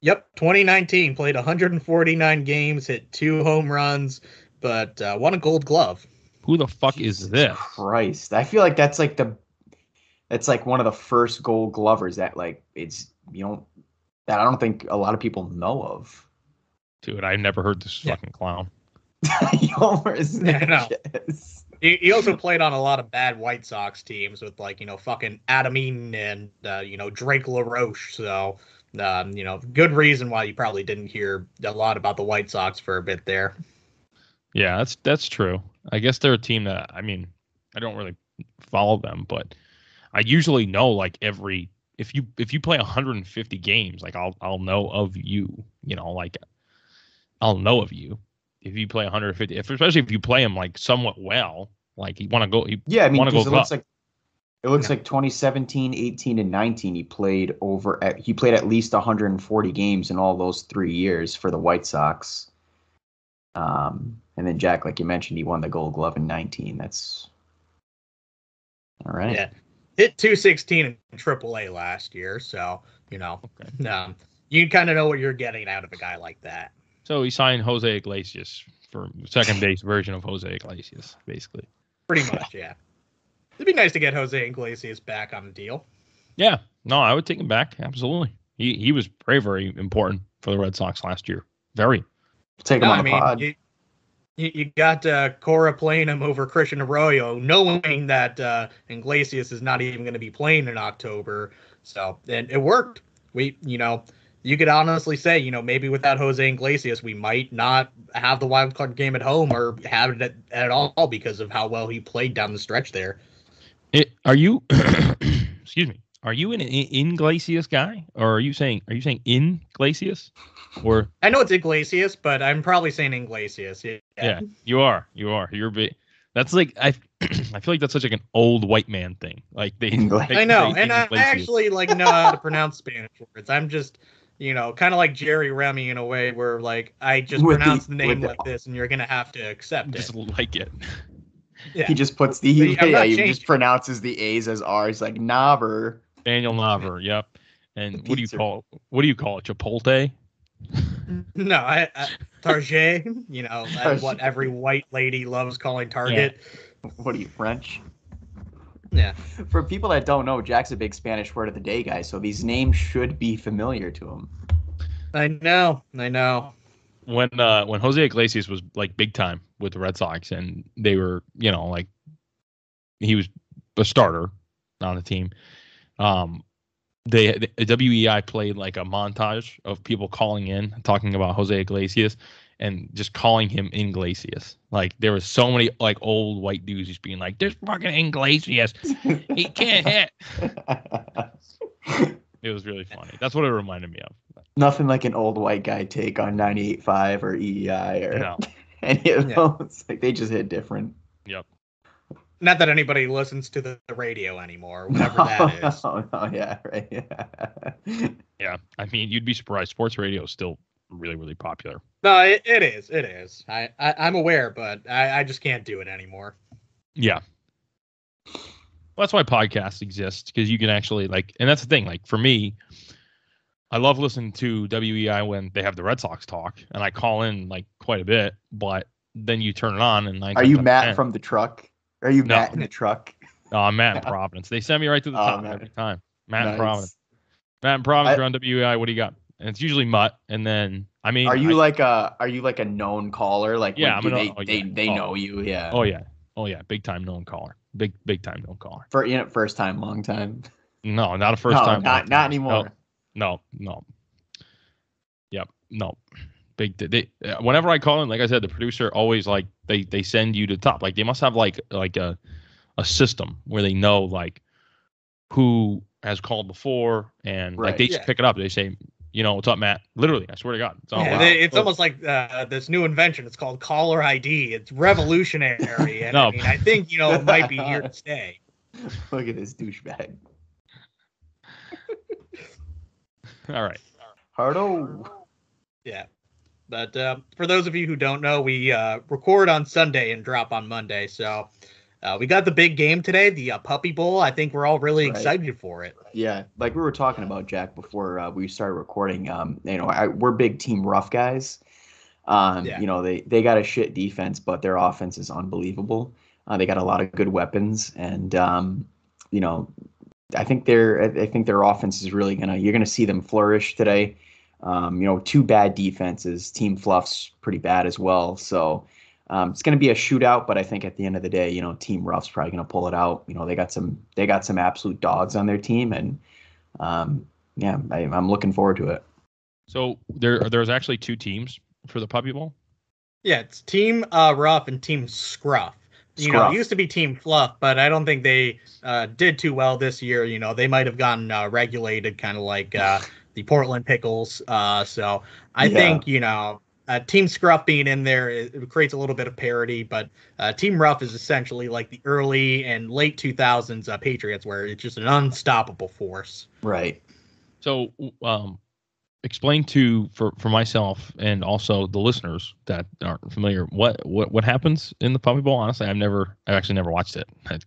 Yep, 2019 played 149 games, hit two home runs, but uh, won a Gold Glove. Who the fuck is this? Christ, I feel like that's like the that's like one of the first Gold Glovers that like it's you know that I don't think a lot of people know of. Dude, I've never heard this Yeah. fucking clown. <laughs> Yolmer <laughs> Yeah, Sanchez. He, he also played on a lot of bad White Sox teams with like you know fucking Adam Eaton and uh, you know Drake LaRoche. So um, you know good reason why you probably didn't hear a lot about the White Sox for a bit there. Yeah, that's that's true. I guess they're a team that I mean, I don't really follow them, but I usually know like every if you if you play 150 games, like I'll I'll know of you, you know, like I'll know of you if you play 150, if especially if you play them like somewhat well, like you want to go, you Yeah, I mean, go because it looks glove. like it looks Yeah. like 2017, 18, and 19. He played over at he played at least 140 games in all those three years for the White Sox. Um, and then Jack, like you mentioned, he won the Gold Glove in 19. That's all right. Yeah, hit 216 in AAA last year, so you know Okay. um, you kind of know what you're getting out of a guy like that. So he signed Jose Iglesias for second base version of Jose Iglesias, basically. Pretty much, yeah. It'd be nice to get Jose Iglesias back on the deal. Yeah, no, I would take him back. Absolutely. He he was very very important for the Red Sox last year. Very. Take him No, on I the mean, pod. you, you, you got uh, Cora playing him over Christian Arroyo, knowing that uh, Iglesias is not even going to be playing in October. So, and it worked. We, you know, you could honestly say, you know, maybe without Jose Iglesias, we might not have the wild card game at home or have it at, at all because of how well he played down the stretch there. It, are you? <coughs> excuse me. Are you an in Iglesias guy, or are you saying are you saying in Iglesias, or I know it's Iglesias, but I'm probably saying Iglesias. Yeah. yeah, you are you are you're big. That's like I <clears throat> I feel like that's such like an old white man thing. Like they. Ingles- I know, and I, I actually like know how to pronounce Spanish words. I'm just, you know, kind of like Jerry Remy in a way where like I just With pronounce the name with the- like this, and you're gonna have to accept it. just like it. Yeah. He just puts the See, yeah, he just pronounces the A's as R's like Naver. Daniel Navar. Yep. And The what do you pizza. call what do you call it? Chipotle. No, I, I Target, you know, that's what every white lady loves calling Target. What are you French? Yeah. For people that don't know, Jack's a big Spanish word of the day guy, so these names should be familiar to him. I know, I know. when uh when Jose Iglesias was like big time with the Red Sox and they were, you know, like he was a starter on the team. Um they the WEEI played like a montage of people calling in talking about Jose Iglesias and just calling him Iglesias. Like there was so many like old white dudes just being like, "This fucking Iglesias, he <laughs> can't hit." <laughs> It was really funny. That's what it reminded me of. Nothing like an old white guy take on 98.5 or EEI or No. <laughs> any of Yeah. those. Like they just hit different. Yep. Not that anybody listens to the, the radio anymore, whatever that is. <laughs> Oh, no, yeah, right. Yeah. Yeah. I mean, you'd be surprised. Sports radio is still really, really popular. No, it, it is. It is. I, I I'm aware, but I, I just can't do it anymore. Yeah. Well, that's why podcasts exist because you can actually like, and that's the thing. Like for me, I love listening to WEEI when they have the Red Sox talk, and I call in like quite a bit. But then you turn it on, and nine Are you Matt 10 from the truck? Are you No. Matt in the truck? Oh, I'm Matt in <laughs> Providence. They send me right to the Oh, top Matt. every time. Matt in Providence. Matt in Providence, I- you're on WEEI. What do you got? And it's usually Mutt, and then I mean, Are you I- like a are you like a known caller? Like Yeah, when I'm do an- they oh, they, yeah. they Oh. know you, yeah. Oh yeah, oh yeah, big time known caller. Big big time known caller. For you know, first time, long time. No, not a first no, time. not not anymore. No, no. Yep, no. Big. They, uh, whenever I call in, like I said, the producer always like they they send you to top. Like they must have like like a a system where they know like who has called before and like Right. they just pick it up. They say, you know, what's up, Matt? Literally, I swear to God, it's all. Yeah, wow. they- it's Well- almost like uh, this new invention. It's called caller ID. It's revolutionary, <laughs> and No. I mean, I think you know it might be here to <laughs> stay. Look at this douchebag. all right. Hardo. Yeah. But uh, for those of you who don't know, we uh, record on Sunday and drop on Monday. So uh, we got the big game today, the uh, Puppy Bowl. I think we're all really Right. excited for it. Yeah, like we were talking about Jack before uh, we started recording. Um, you know, I, we're big team rough guys. Um, Yeah. you know, they they got a shit defense, but their offense is unbelievable. Uh, they got a lot of good weapons, and um, you know, I think their I I think their offense is really gonna you're gonna see them flourish today. Um, you know, two bad defenses. Team Fluff's pretty bad as well. So um, it's going to be a shootout, but I think at the end of the day, you know, Team Rough's probably going to pull it out. You know, they got some they got some absolute dogs on their team, and um, yeah, I, I'm looking forward to it. So there there's actually two teams for the Puppy Bowl. Yeah, it's Team uh, Rough and Team Scruff. You know, Scruff. it used to be Team Fluff, but I don't think they uh, did too well this year. You know, they might have gotten uh, regulated, kind of like uh, the Portland Pickles. Uh, so I Yeah. think you know, uh, Team Scruff being in there it, it creates a little bit of parity, but uh, Team Rough is essentially like the early and late 2000s uh, Patriots, where it's just an unstoppable force. Right. So, um, explain to for for myself and also the listeners that aren't familiar what what what happens in the Puppy Bowl. Honestly, I've never, I've actually never watched it. I-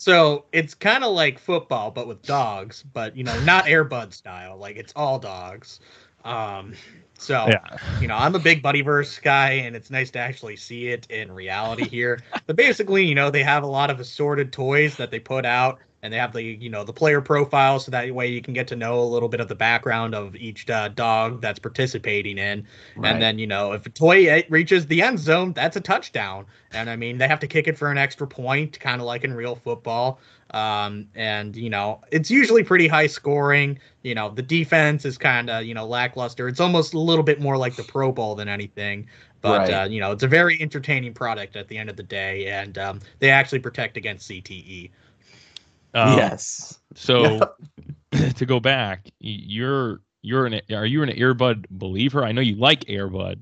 So it's kind of like football, but with dogs, but you know, not Airbud style. Like it's all dogs. Um, so yeah, you know, I'm a big Buddyverse guy, and it's nice to actually see it in reality here. but basically, you know, they have a lot of assorted toys that they put out, and they have the you know the player profile, so that way you can get to know a little bit of the background of each uh, dog that's participating in. right. And then, you know, if a toy eh, reaches the end zone, that's a touchdown. And I mean, they have to kick it for an extra point, kind of like in real football. Um, and, you know, it's usually pretty high scoring. You know, the defense is kind of, you know, lackluster. It's almost a little bit more like the Pro Bowl than anything. But, Right. uh, you know, it's a very entertaining product at the end of the day. And um, they actually protect against CTE. Um, yes. So <laughs> <clears throat> to go back, you're you're an are you an Airbud believer? I know you like Airbud,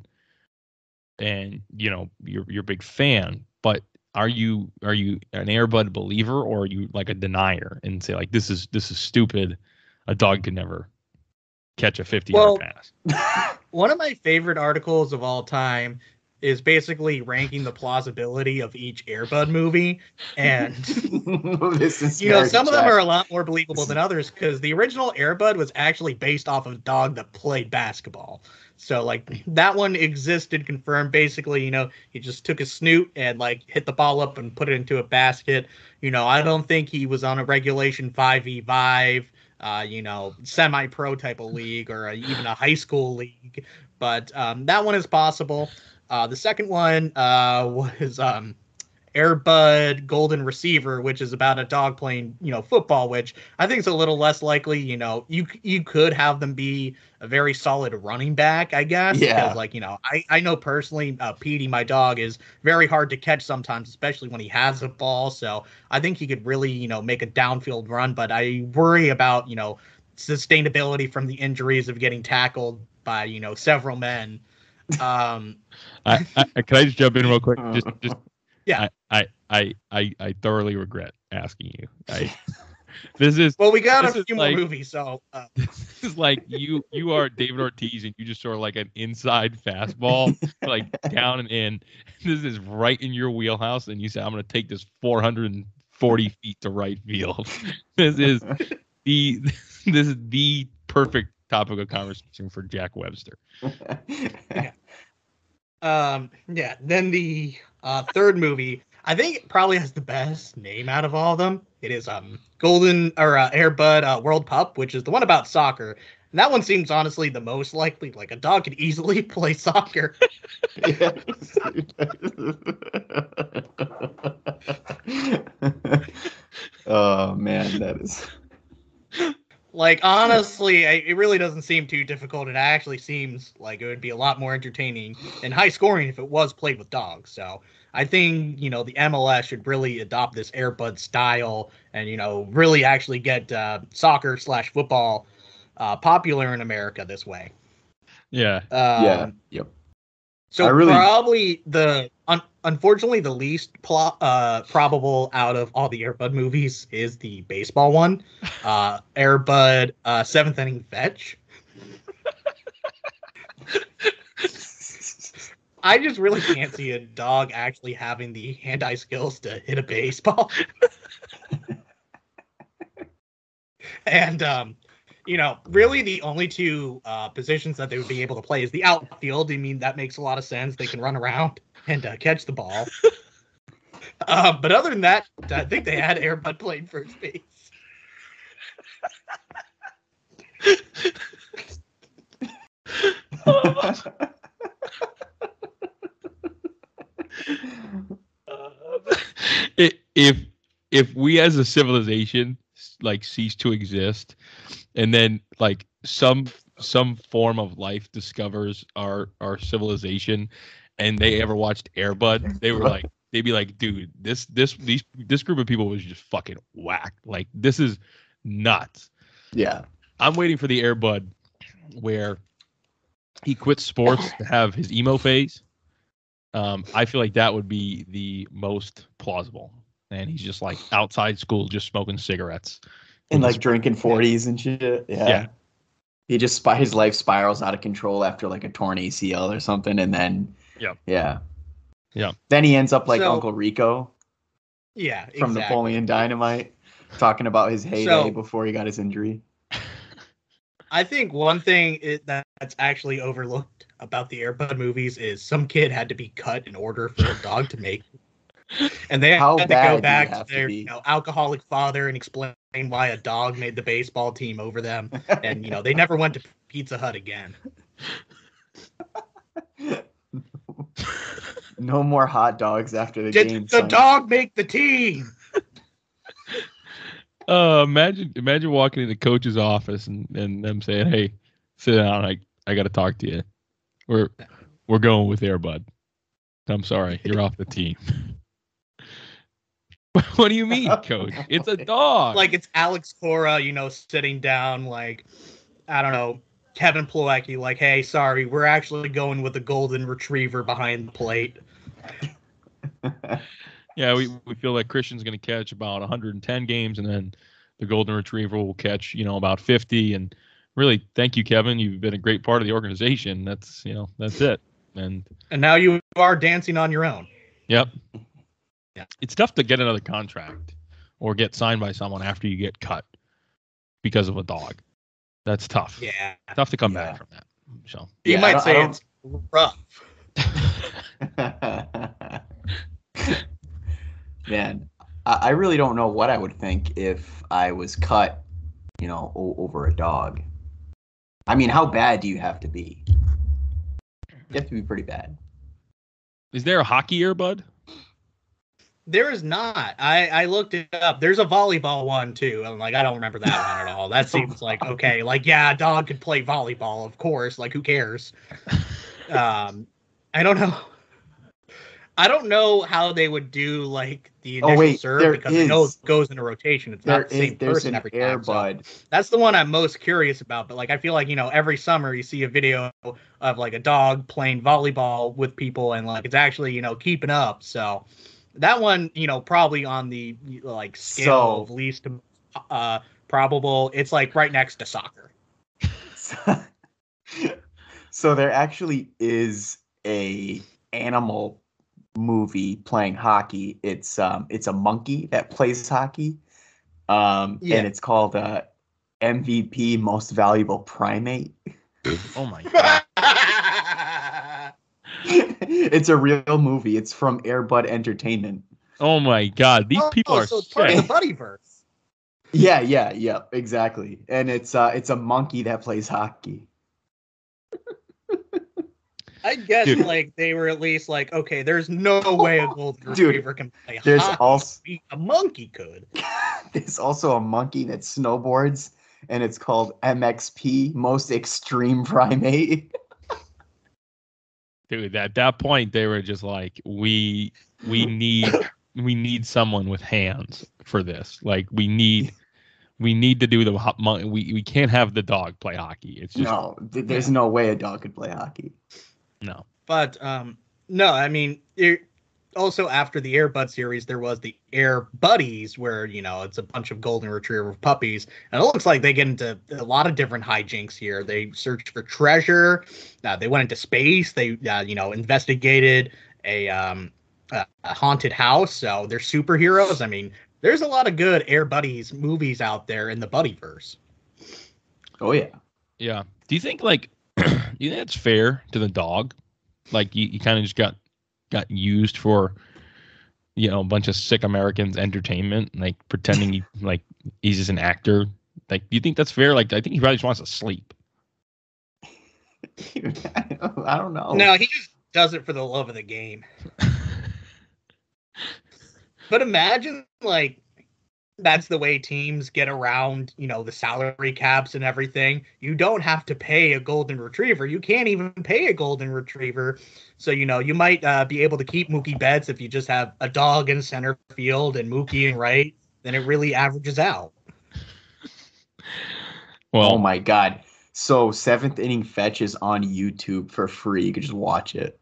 and you know you're you're a big fan, but are you are you an Airbud believer or are you like a denier and say like this is this is stupid? A dog could never catch a 50 Well- yard pass. <laughs> One of my favorite articles of all time is basically ranking the plausibility of each Airbud movie. And <laughs> this is you know, some of them are a lot more believable than others because the original Airbud was actually based off of a dog that played basketball. So like that one existed confirmed. Basically, you know, he just took a snoot and like hit the ball up and put it into a basket. You know, I don't think he was on a regulation five v five. Uh, you know, semi-pro type of league or a, even a high school league, but um, that one is possible. Uh, the second one uh, <laughs> was um, Airbud Golden Receiver, which is about a dog playing, you know, football, which I think is a little less likely. You know, you you could have them be a very solid running back, I guess. Yeah. Because, like, you know, I, I know personally, uh, Petey, my dog, is very hard to catch sometimes, especially when he has a ball. So I think he could really, you know, make a downfield run. But I worry about, you know, sustainability from the injuries of getting tackled by, you know, several men. Um, I, I, can I just jump in real quick? Just, just Yeah. I, I, I, I thoroughly regret asking you. I, <laughs> this is well, we got a few like- movies, so uh, <laughs> this is like you you are David Ortiz and you just sort of like an inside fastball, like <laughs> down and in. This is right in your wheelhouse, and you say, "I'm going to take this 440 feet to right field." This is the this is the perfect topic of conversation for Jack Webster. Um, yeah. Then the uh, third movie, I think probably has the best name out of all of them. It is um Golden or uh, Airbud uh, World Pup, which is the one about soccer. And that one seems honestly the most likely. Like a dog could easily <laughs> play soccer. <laughs> oh man, that is. Like honestly, I, it really doesn't seem too difficult. and It actually seems like it would be a lot more entertaining and high scoring if it was played with dogs. So I think you know the MLS should really adopt this Airbud style and you know really actually get uh, soccer slash football uh, popular in America this way. Yeah, Um, yeah. Yep. So I really- probably the un- unfortunately the least pl- uh, probable out of all the Airbud movies is the baseball one, <laughs> uh, Airbud uh, seventh inning fetch. I just really can't see a dog actually having the hand-eye skills to hit a baseball. <laughs> and um, you know, really the only two uh, positions that they would be able to play is the outfield. I mean, that makes a lot of sense. They can run around and uh, catch the ball. <laughs> uh, but other than that, I think they had Air Airbud playing first base. <laughs> I- if if we as a civilization like cease to exist and then like some some form of life discovers our our civilization and they ever watched airbud they were <laughs> like they'd be like dude this this these this group of people was just fucking whacked like this is nuts yeah. i'm waiting for the airbud where he quits sports to have his emo phase um, I feel like that would be the most plausible. And he's just like outside school, just smoking cigarettes. And like drinking forties and shit. Yeah. Yeah. He just his life spirals out of control after like a torn ACL or something, and then Yep. yeah, Yep. Then he ends up like So- Uncle Rico Yeah, from exactly. Napoleon Dynamite, talking about his heyday So- before he got his injury. I think one thing it, that's actually overlooked about the Airbud movies is some kid had to be cut in order for a dog to make. <laughs> And they How had to go back to to their be? you know, alcoholic father and explain why a dog made the baseball team over them. And you know they never went to Pizza Hut again. <laughs> No more hot dogs after the Did game. the son. dog make the team? <laughs> Uh, imagine imagine walking in the coach's office and, and them saying, Hey, sit down, I, I gotta talk to you. We're we're going with Airbud. I'm sorry, you're off the team. <laughs> what do you mean, <laughs> coach? It's a dog. Like it's Alex Cora, you know, sitting down like I don't know, Kevin Plawecki, like, hey, sorry, we're actually going with a golden retriever behind the plate. <laughs> Yeah, we, we feel like Christian's going to catch about 110 games, and then the Golden Retriever will catch, you know, about 50. And really, thank you, Kevin. You've been a great part of the organization. That's, you know, that's it. And And now you are dancing on your own. yep, Yeah. it's tough to get another contract or get signed by someone after you get cut because of a dog. That's tough. Yeah. Tough to come Yeah. back from that. So You Yeah, I might say it's rough. <laughs> Man, I, I really don't know what I would think if I was cut, you know, o- over a dog. I mean, how bad do you have to be? You have to be pretty bad. is there a hockey Airbud? There is not. I I looked it up. There's a volleyball one too. I'm like, I don't remember that one at all. That <laughs> seems like okay. Like, yeah, a dog could play volleyball, of course. Like, who cares? <laughs> Um, I don't know. I don't know how they would do like the Oh, initial wait, serve because I know is- it goes into rotation. It's not the same is person every time. so- that's the one I'm most curious about. But like, I feel like you know, every summer you see a video of like a dog playing volleyball with people, and like it's actually you know keeping up. So that one, you know, probably on the like scale So- of least uh probable. It's like right next to soccer. <laughs> so there actually is a animal movie playing hockey. It's um it's a monkey that plays hockey. Um Yeah. and it's called uh MVP Most Valuable Primate. Oh my god. <laughs> it's a real movie. It's from Airbud Entertainment. Oh my god. These people Oh, are so it's part of the Buddyverse. Yeah, yeah, yeah, exactly. And it's uh it's a monkey that plays hockey. I guess Dude. like they were at least like, okay, there's no way a <laughs> golden Dude, retriever can play There's hockey. also A monkey could. <laughs> there's also a monkey that snowboards and it's called MXP Most Extreme Primate. <laughs> Dude, at that point they were just like, we we <coughs> need we need someone with hands for this. Like we need we need to do the we we can't have the dog play hockey. It's just No, th- there's no way a dog could play hockey. no. But um no, I mean it, also after the Airbud series there was the Air Buddies where, you know, it's a bunch of golden retriever puppies. And it looks like they get into a lot of different hijinks here. They searched for treasure, uh, they went into space, they uh, you know, investigated a um a, a haunted house. So they're superheroes. I mean, there's a lot of good Air Buddies movies out there in the Buddyverse. Oh yeah. Yeah. Do you think like do <clears throat> you think it's fair to the dog? Like you, you kind of just got got used for you know a bunch of sick Americans entertainment, like pretending he <laughs> like he's just an actor. Like, do you think that's fair? Like, I think he probably just wants to sleep. <laughs> I don't know. No, he just does it for the love of the game. <laughs> but imagine like that's the way teams get around, you know, the salary caps and everything. You don't have to pay a golden retriever. You can't even pay a golden retriever. So, you know, you might uh, be able to keep Mookie Betts if you just have a dog in center field and Mookie in right. Then it really averages out. Well, Oh my god. So seventh inning fetch is on YouTube for free. You can just watch it.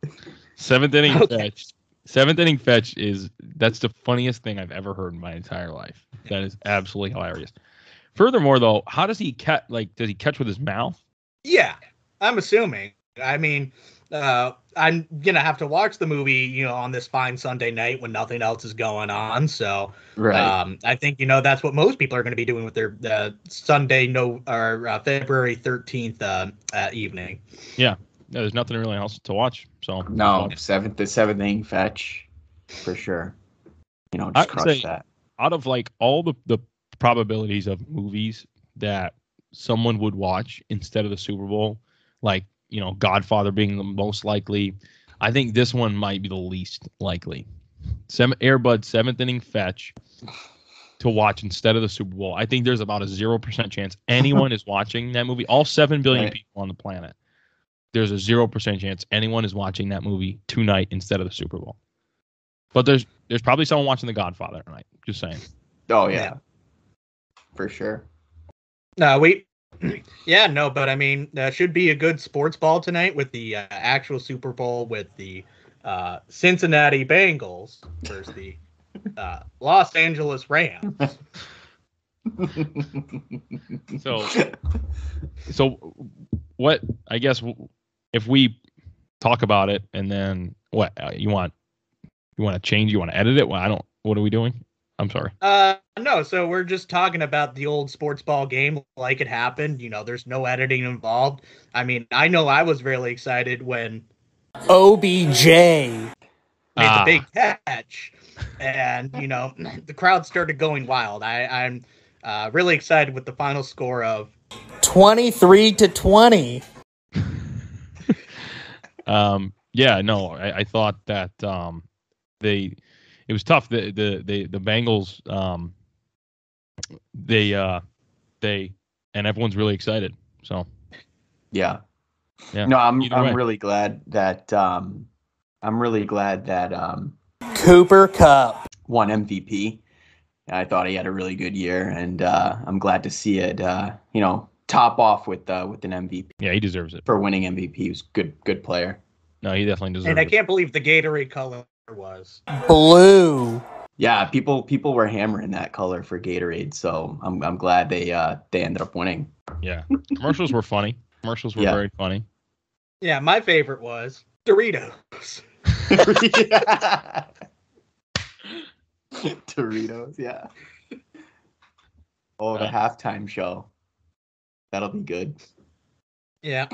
seventh inning <laughs> Okay. fetch. Seventh inning fetch is that's the funniest thing I've ever heard in my entire life. That is absolutely hilarious. Furthermore, though, how does he catch? Like, does he catch with his mouth? Yeah, I'm assuming. I mean, uh, I'm gonna have to watch the movie, you know, on this fine Sunday night when nothing else is going on. So, Right. um, I think you know that's what most people are going to be doing with their uh, Sunday no or uh, February 13th uh, uh, evening. Yeah, there's nothing really else to watch. So no, seventh the seventh inning fetch for sure. You know, just crush that. out of like all the the probabilities of movies that someone would watch instead of the Super Bowl, like you know Godfather being the most likely, I think this one might be the least likely. Sem- Airbud seventh inning fetch to watch instead of the Super Bowl. I think there's about a zero percent chance anyone <laughs> is watching that movie. All seven billion Right. people on the planet. There's a zero percent chance anyone is watching that movie tonight instead of the Super Bowl. But there's there's probably someone watching The Godfather tonight. Just saying. Oh yeah. Yeah. For sure. No, we. <clears throat> Yeah, no, but I mean, that should be a good sports ball tonight with the uh, actual Super Bowl with the uh, Cincinnati Bengals versus the uh, Los Angeles Rams. <laughs> So so what I guess if we talk about it and then what uh, you want you want to change you want to edit it well i don't what are we doing i'm sorry Uh, no, so we're just talking about the old sports ball game like it happened. You know, there's no editing involved. I mean, I know I was really excited when OBJ. made Ah. the big catch, and you know, <clears throat> the crowd started going wild. I, I'm uh, really excited with the final score of 23 to 20. <laughs> um yeah no i, I thought that um they it was tough. The the the the Bengals um they uh they and everyone's really excited. So Yeah. Yeah, No, I'm either I'm way. really glad that um I'm really glad that um Cooper Kupp. won MVP. I thought he had a really good year, and uh, I'm glad to see it. Uh, you know, top off with uh, with an MVP yeah, he deserves it. for winning MVP. He was good good player. No, he definitely deserves it. And I it. can't believe the Gatorade color was. Blue. Yeah, people people were hammering that color for Gatorade, so I'm I'm glad they uh they ended up winning. Yeah, commercials were funny. Commercials were Yeah. very funny. Yeah, my favorite was Doritos. <laughs> <laughs> <laughs> Doritos, yeah. Oh, the Uh, halftime show. That'll be good. Yeah.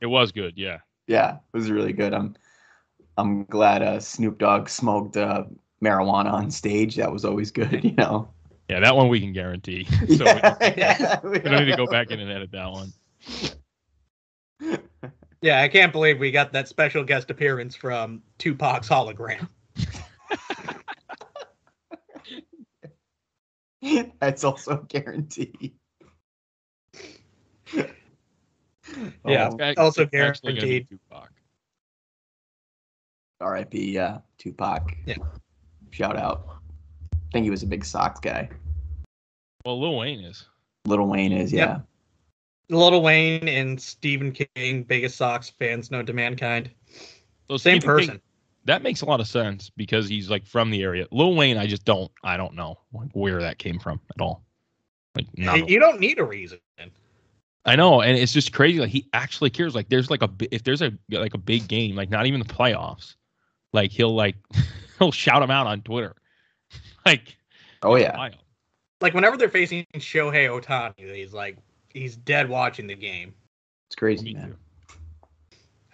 It was good. Yeah. Yeah, it was really good. I'm I'm glad uh, Snoop Dogg smoked uh, marijuana on stage. That was always good, you know. Yeah, that one we can guarantee. <laughs> so we, don't, yeah, <laughs> we don't need to go back in and edit that one. Yeah, I can't believe we got that special guest appearance from Tupac's hologram. <laughs> That's also <laughs> guaranteed. Yeah. Oh, Back- Also actually gonna be guaranteed. Tupac. R.I.P. Yeah, Tupac. Yeah. Shout out. I think he was a big Sox guy. Well, Lil Wayne is. Little Wayne is, Yep. yeah. Little Wayne and Stephen King, biggest Sox fans known to mankind. So Same Stephen King- person. That makes a lot of sense because he's like from the area. Lil Wayne, I just don't. I don't know where that came from at all. Like, none. You don't need a reason. I know, and it's just crazy. Like he actually cares. Like there's like a if there's a like a big game, like not even the playoffs, like he'll like <laughs> he'll shout him out on Twitter. <laughs> like Oh yeah. Like whenever they're facing Shohei Ohtani, he's like he's dead watching the game. It's crazy, oh, Me man. too.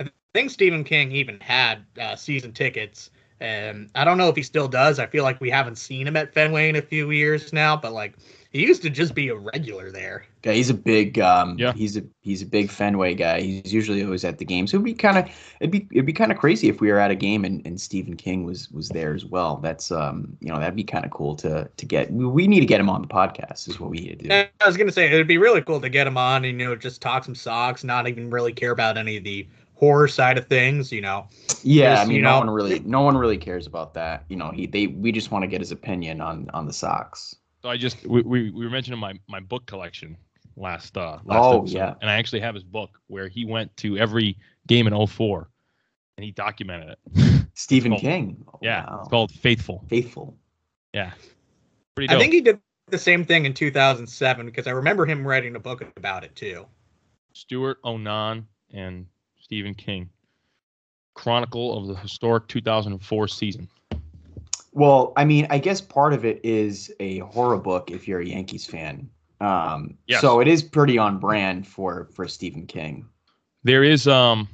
I think Stephen King even had uh, season tickets, and I don't know if he still does. I feel like we haven't seen him at Fenway in a few years now, but like he used to just be a regular there. Yeah, he's a big um Yeah. he's a he's a big Fenway guy. He's usually always at the games. So it'd be kind of it'd be it'd be kind of crazy if we were at a game and, and Stephen King was was there as well. That's um you know that'd be kind of cool to to get. We, we need to get him on the podcast. Is what we need to do. And I was gonna say it'd be really cool to get him on and you know just talk some Sox, not even really care about any of the horror side of things. You know, Yeah, I mean, you no know- one really, no one really cares about that. You know, he they we just want to get his opinion on on the Sox. So I just we, we, we were mentioning my my book collection last uh last Oh, episode, yeah. and I actually have his book where he went to every game in 04 and he documented it. <laughs> Stephen called- King. Oh, yeah, wow. it's called Faithful. Faithful. Yeah, pretty I think he did the same thing in 2007 because I remember him writing a book about it too. Stewart O'Nan and Stephen King. Chronicle of the historic 2004 season. Well, I mean, I guess part of it is a horror book if you're a Yankees fan. Um, Yes. So it is pretty on brand for for Stephen King. There is um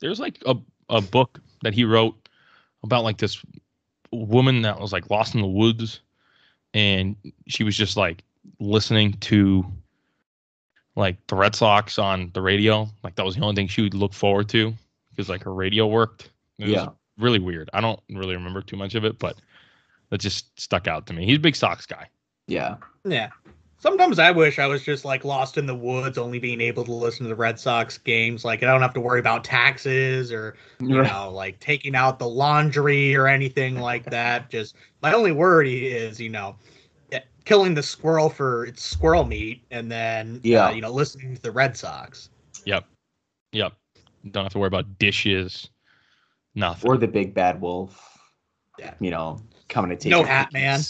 there's like a, a book that he wrote about like this woman that was like lost in the woods and she was just like listening to like the Red Sox on the radio. Like that was the only thing she would look forward to because like her radio worked. It Yeah. was really weird. I don't really remember too much of it, but that just stuck out to me. He's a big Sox guy. Yeah. Yeah. Sometimes I wish I was just like lost in the woods, only being able to listen to the Red Sox games. Like I don't have to worry about taxes or you know, like taking out the laundry or anything like that. Just my only worry is, you know, killing the squirrel for its squirrel meat and then, Yeah. uh, you know, listening to the Red Sox. Yep. Yep. Don't have to worry about dishes. Nothing. Or the big bad wolf. Yeah. You know, coming to take No your hat man.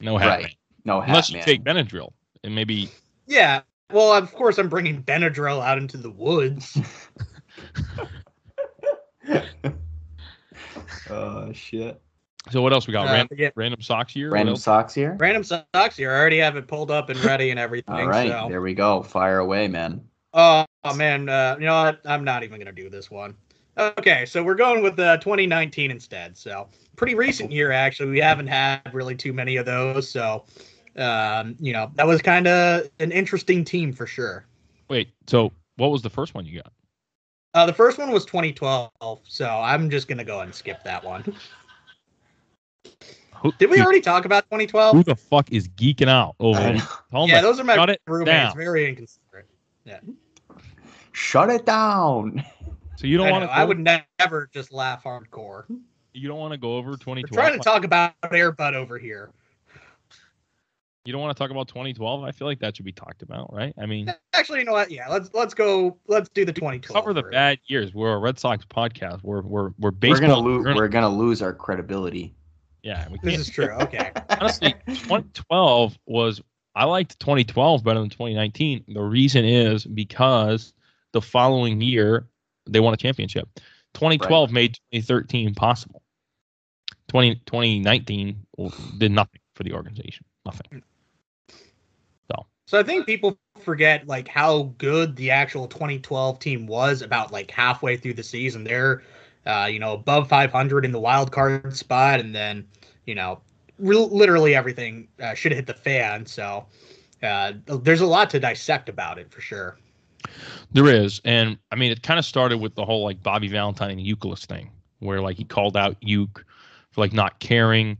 no hat Right. man. No hat Unless you man. take Benadryl and maybe Yeah. Well, of course, I'm bringing Benadryl out into the woods. <laughs> <laughs> oh shit. So what else we got? Uh, Ran- but yeah, random Sox here. Random Sox here. random Sox here. I already have it pulled up and ready and everything. All right, So. there we go. Fire away, man. Oh, man, uh, you know what? I'm not even gonna do this one. Okay, so we're going with uh, 2019 instead. So pretty recent year actually. We haven't had really too many of those. So, um, you know, that was kind of an interesting team for sure. Wait. So what was the first one you got? Uh, the first one was 2012. So I'm just gonna go ahead and skip that one. Who, Did we already talk about 2012? who the fuck is geeking out over I it? know. Tell 'em Yeah, those are my shut it roommates. Very inconsiderate. Yeah. Shut it down. So you don't want to? I would never just laugh hardcore. You don't want to go over 2012. We're 2012. trying to talk about Airbud over here. You don't want to talk about 2012. I feel like that should be talked about, right? I mean, Actually, you know what? Yeah, let's let's go. Let's do the 2012. cover the bad years. We're a Red Sox podcast. We're we're we're We're baseball. gonna lose. we're gonna- We're gonna lose our credibility. Yeah, we This is true. Okay. <laughs> honestly, 2012 was I liked 2012 better than 2019. The reason is because the following year they won a championship. 2012 made 2013 possible. 20, 2019 did nothing for the organization. Nothing. So I think people forget like how good the actual 2012 team was about like halfway through the season. They're, uh, you know, above 500 in the wild card spot, and then, you know, re- literally everything uh, should have hit the fan. So uh, there's a lot to dissect about it for sure. There is, and I mean, it kind of started with the whole like Bobby Valentine and Youkilis thing, where like he called out Youk for like not caring,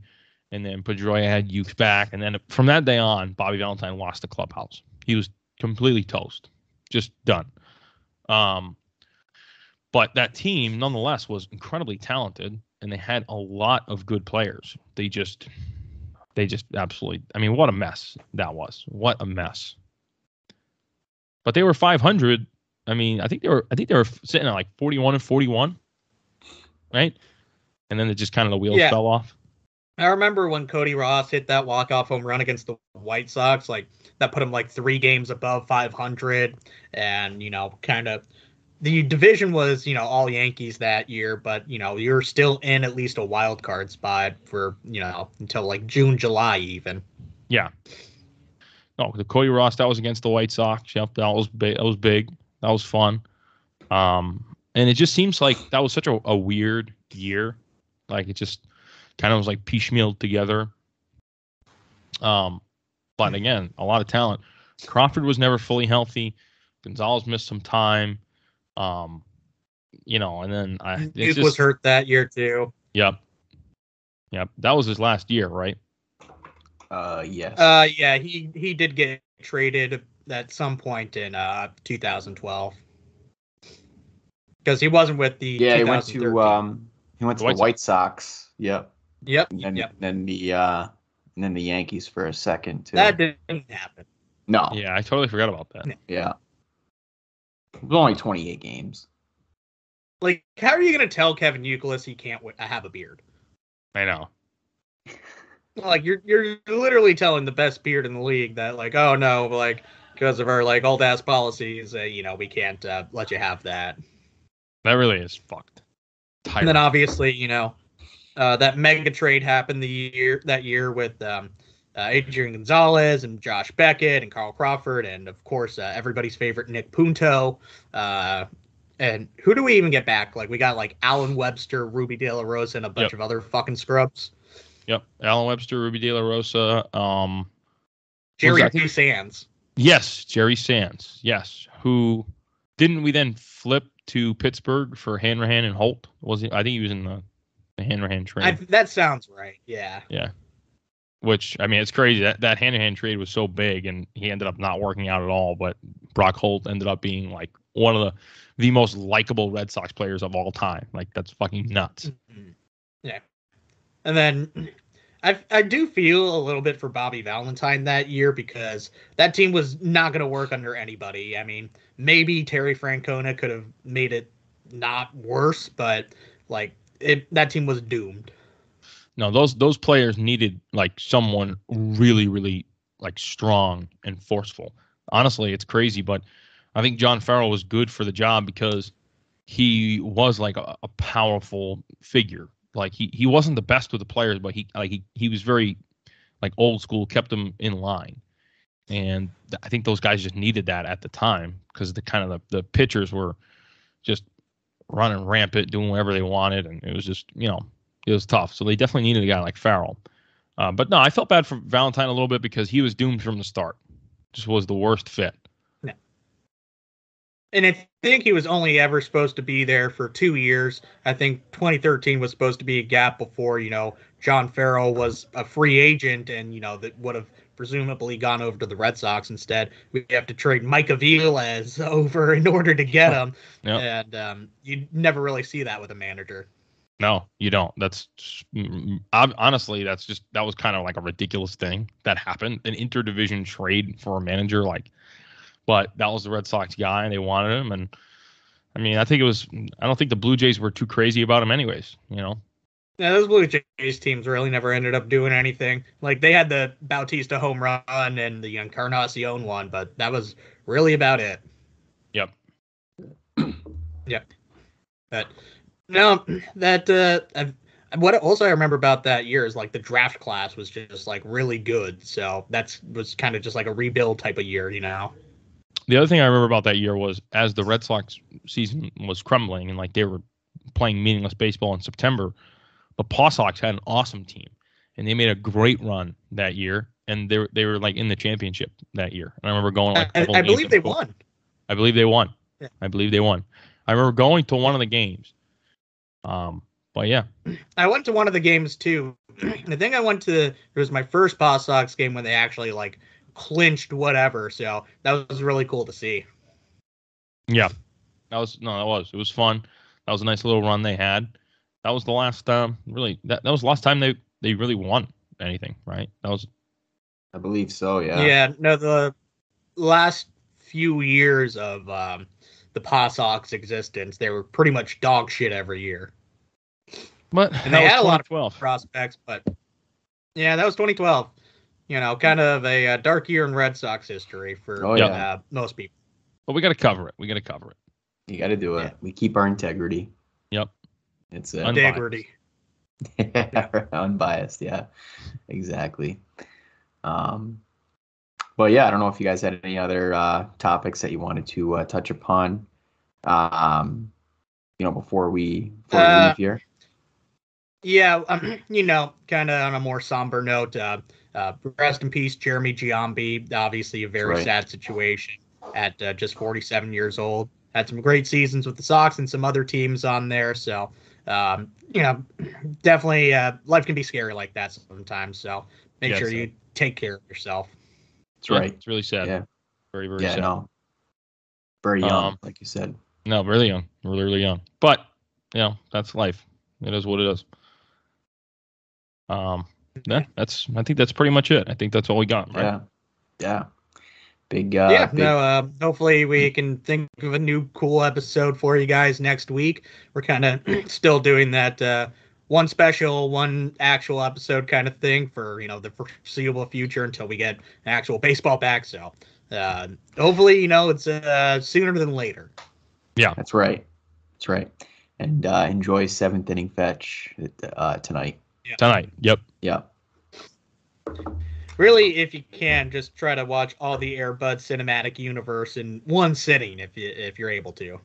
and then Pedroia had Youk back, and then from that day on, Bobby Valentine lost the clubhouse. He was completely toast, just done. Um, but that team, nonetheless, was incredibly talented, and they had a lot of good players. They just, they just absolutely. I mean, what a mess that was! What a mess but they were 500. I mean, I think they were I think they were sitting at like 41 and 41, right? And then it just kind of the wheels Yeah. fell off. I remember when Cody Ross hit that walk-off home run against the White Sox, like that put him like three games above 500, and you know, kind of the division was you know all Yankees that year, but you know you're still in at least a wild card spot for you know until like June, July even. Yeah. No, the Cody Ross that was against the White Sox. Yep, that was big. That was big. That was fun. Um, and it just seems like that was such a, a weird year. Like it just kind of was like piecemealed together. Um, but again, a lot of talent. Crawford was never fully healthy. Gonzalez missed some time. Um, you know, and then I it's Youk just- was hurt that year too. Yep. Yep. That was his last year, right? Uh, yes. Uh, yeah, he he did get traded at some point in uh 2012 because he wasn't with the yeah, he went to um, he went The to White the White Sox. Yep. Yep, And then, yep. then the uh, and then the Yankees for a second too. That didn't happen. no. Yeah, I totally forgot about that. Yeah. It was only 28 games. Like, how are you gonna tell Kevin Youkilis he can't w- have a beard? I know. <laughs> Like, you're you're literally telling the best beard in the league that, like, oh no, like because of our like old ass policies, uh, you know, we can't uh, let you have that. That really is fucked. And then obviously, you know, uh, that mega trade happened the year that year with um, uh, Adrian Gonzalez and Josh Beckett and Carl Crawford and of course uh, everybody's favorite Nick Punto. Uh, and who do we even get back? Like we got like Allen Webster, Rubby De La Rosa, and a bunch Yep. of other fucking scrubs. Yep. Allen Webster, Rubby De La Rosa. Um, Jerry? D. Sands. yes, Jerry Sands. Yes. Who didn't we then flip to Pittsburgh for Hanrahan and Holt? Was he? I think he was in the, the Hanrahan train. I, that sounds right. Yeah. Yeah. Which I mean, it's crazy that that Hanrahan trade was so big, and he ended up not working out at all. But Brock Holt ended up being like one of the the most likable Red Sox players of all time. Like that's fucking nuts. Mhm. Yeah. And then <clears throat> I I do feel a little bit for Bobby Valentine that year because that team was not going to work under anybody. I mean, maybe Terry Francona could have made it not worse, but like it that team was doomed. No, those those players needed like someone really, really like strong and forceful. Honestly, it's crazy, but I think John Farrell was good for the job because he was like a, a powerful figure. Like he he wasn't the best with the players, but he like he, he was very like old school, kept them in line. And I think those guys just needed that at the time because the kind of the, the pitchers were just running rampant, doing whatever they wanted, and it was just you know it was tough. So they definitely needed a guy like Farrell. Uh, but no, I felt bad for Valentine a little bit because he was doomed from the start. Just was the worst fit. And I think he was only ever supposed to be there for two years. I think 2013 was supposed to be a gap before, you know, John Farrell was a free agent and you know that would have presumably gone over to the Red Sox instead. We have to trade Mike Aviles <laughs> over in order to get <laughs> him, Yep. and um, you never really see that with a manager. No, you don't. That's mm, ob- honestly, that's just that was kind of like a ridiculous thing that happened. An interdivision trade for a manager, like, but that was the Red Sox guy, and they wanted him. And I mean, I think it was. I don't think the Blue Jays were too crazy about him, anyways. You know. Yeah, those Blue Jays teams really never ended up doing anything. Like they had the Bautista home run and the Encarnacion one, but that was really about it. Yep. <clears throat> Yep. But no, that uh, what also I remember about that year is like the draft class was just like really good. So that's was kind of just like a rebuild type of year, you know. The other thing I remember about that year was as the Red Sox season was crumbling and like they were playing meaningless baseball in September, the Paw Sox had an awesome team and they made a great run that year and they were, they were like in the championship that year. And I remember going like I, I believe they won. I believe they won. Yeah. I believe they won. I remember going to one of the games. Um, but yeah, I went to one of the games too. <clears throat> I think I went to it was my first Paw Sox game when they actually like clinched whatever. So that was really cool to see. yeah, that was no, that was it was fun. That was a nice little run they had. That was the last um really that, that was the last time they they really won anything, right? That was I believe so. Yeah. Yeah, no, the last few years of um, the Paw Sox existence, they were pretty much dog shit every year. But And they had a lot of 2012. prospects, but yeah, that was 2012. You know, kind of a, uh dark year in Red Sox history for Oh, yeah. uh, most people. But we got to cover it. We got to cover it. You got to do it. Yeah. We keep our integrity. Yep. It's uh, Unbiased. Integrity. <laughs> unbiased. Yeah. Exactly. Um, but yeah, I don't know if you guys had any other uh, topics that you wanted to uh, touch upon. Um, you know, before we before we Uh, leave here. Yeah, um, <clears throat> you know, kind of on a more somber note, uh, uh, rest in peace, Jeremy Giambi. Obviously, a very Right. sad situation at uh, just 47 years old. Had some great seasons with the Sox and some other teams on there. So, um, you know, <clears throat> definitely uh, life can be scary like that sometimes. So make Yeah, sure so- you take care of yourself. That's Yeah, right. It's really sad. Yeah. Very very Yeah. sad. No. Very young, Um, like you said. No, really young. Really really young. But you know that's life. It is what it is. Um, yeah, that's. I think that's pretty much it. I think that's all we got. Right? Yeah. Yeah. Big. Uh, yeah, big, no, uh, hopefully we can think of a new cool episode for you guys next week. We're kind of <clears throat> still doing that uh, one special, one actual episode kind of thing for you know the foreseeable future until we get actual baseball back. So uh, hopefully, you know, it's uh, sooner than later. Yeah, that's right. That's right. And uh, enjoy seventh inning fetch uh, tonight. Tonight. Yep. Yeah. Really, if you can, just try to watch all the Airbud cinematic universe in one sitting, if you if you're able to.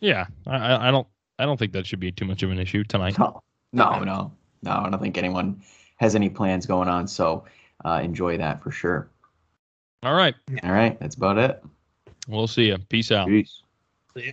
Yeah. I, I I don't. I don't think that should be too much of an issue tonight. No, no, no, no. I don't think anyone has any plans going on. So uh, enjoy that for sure. All right. All right. That's about it. We'll see you. Peace out. Peace. See ya.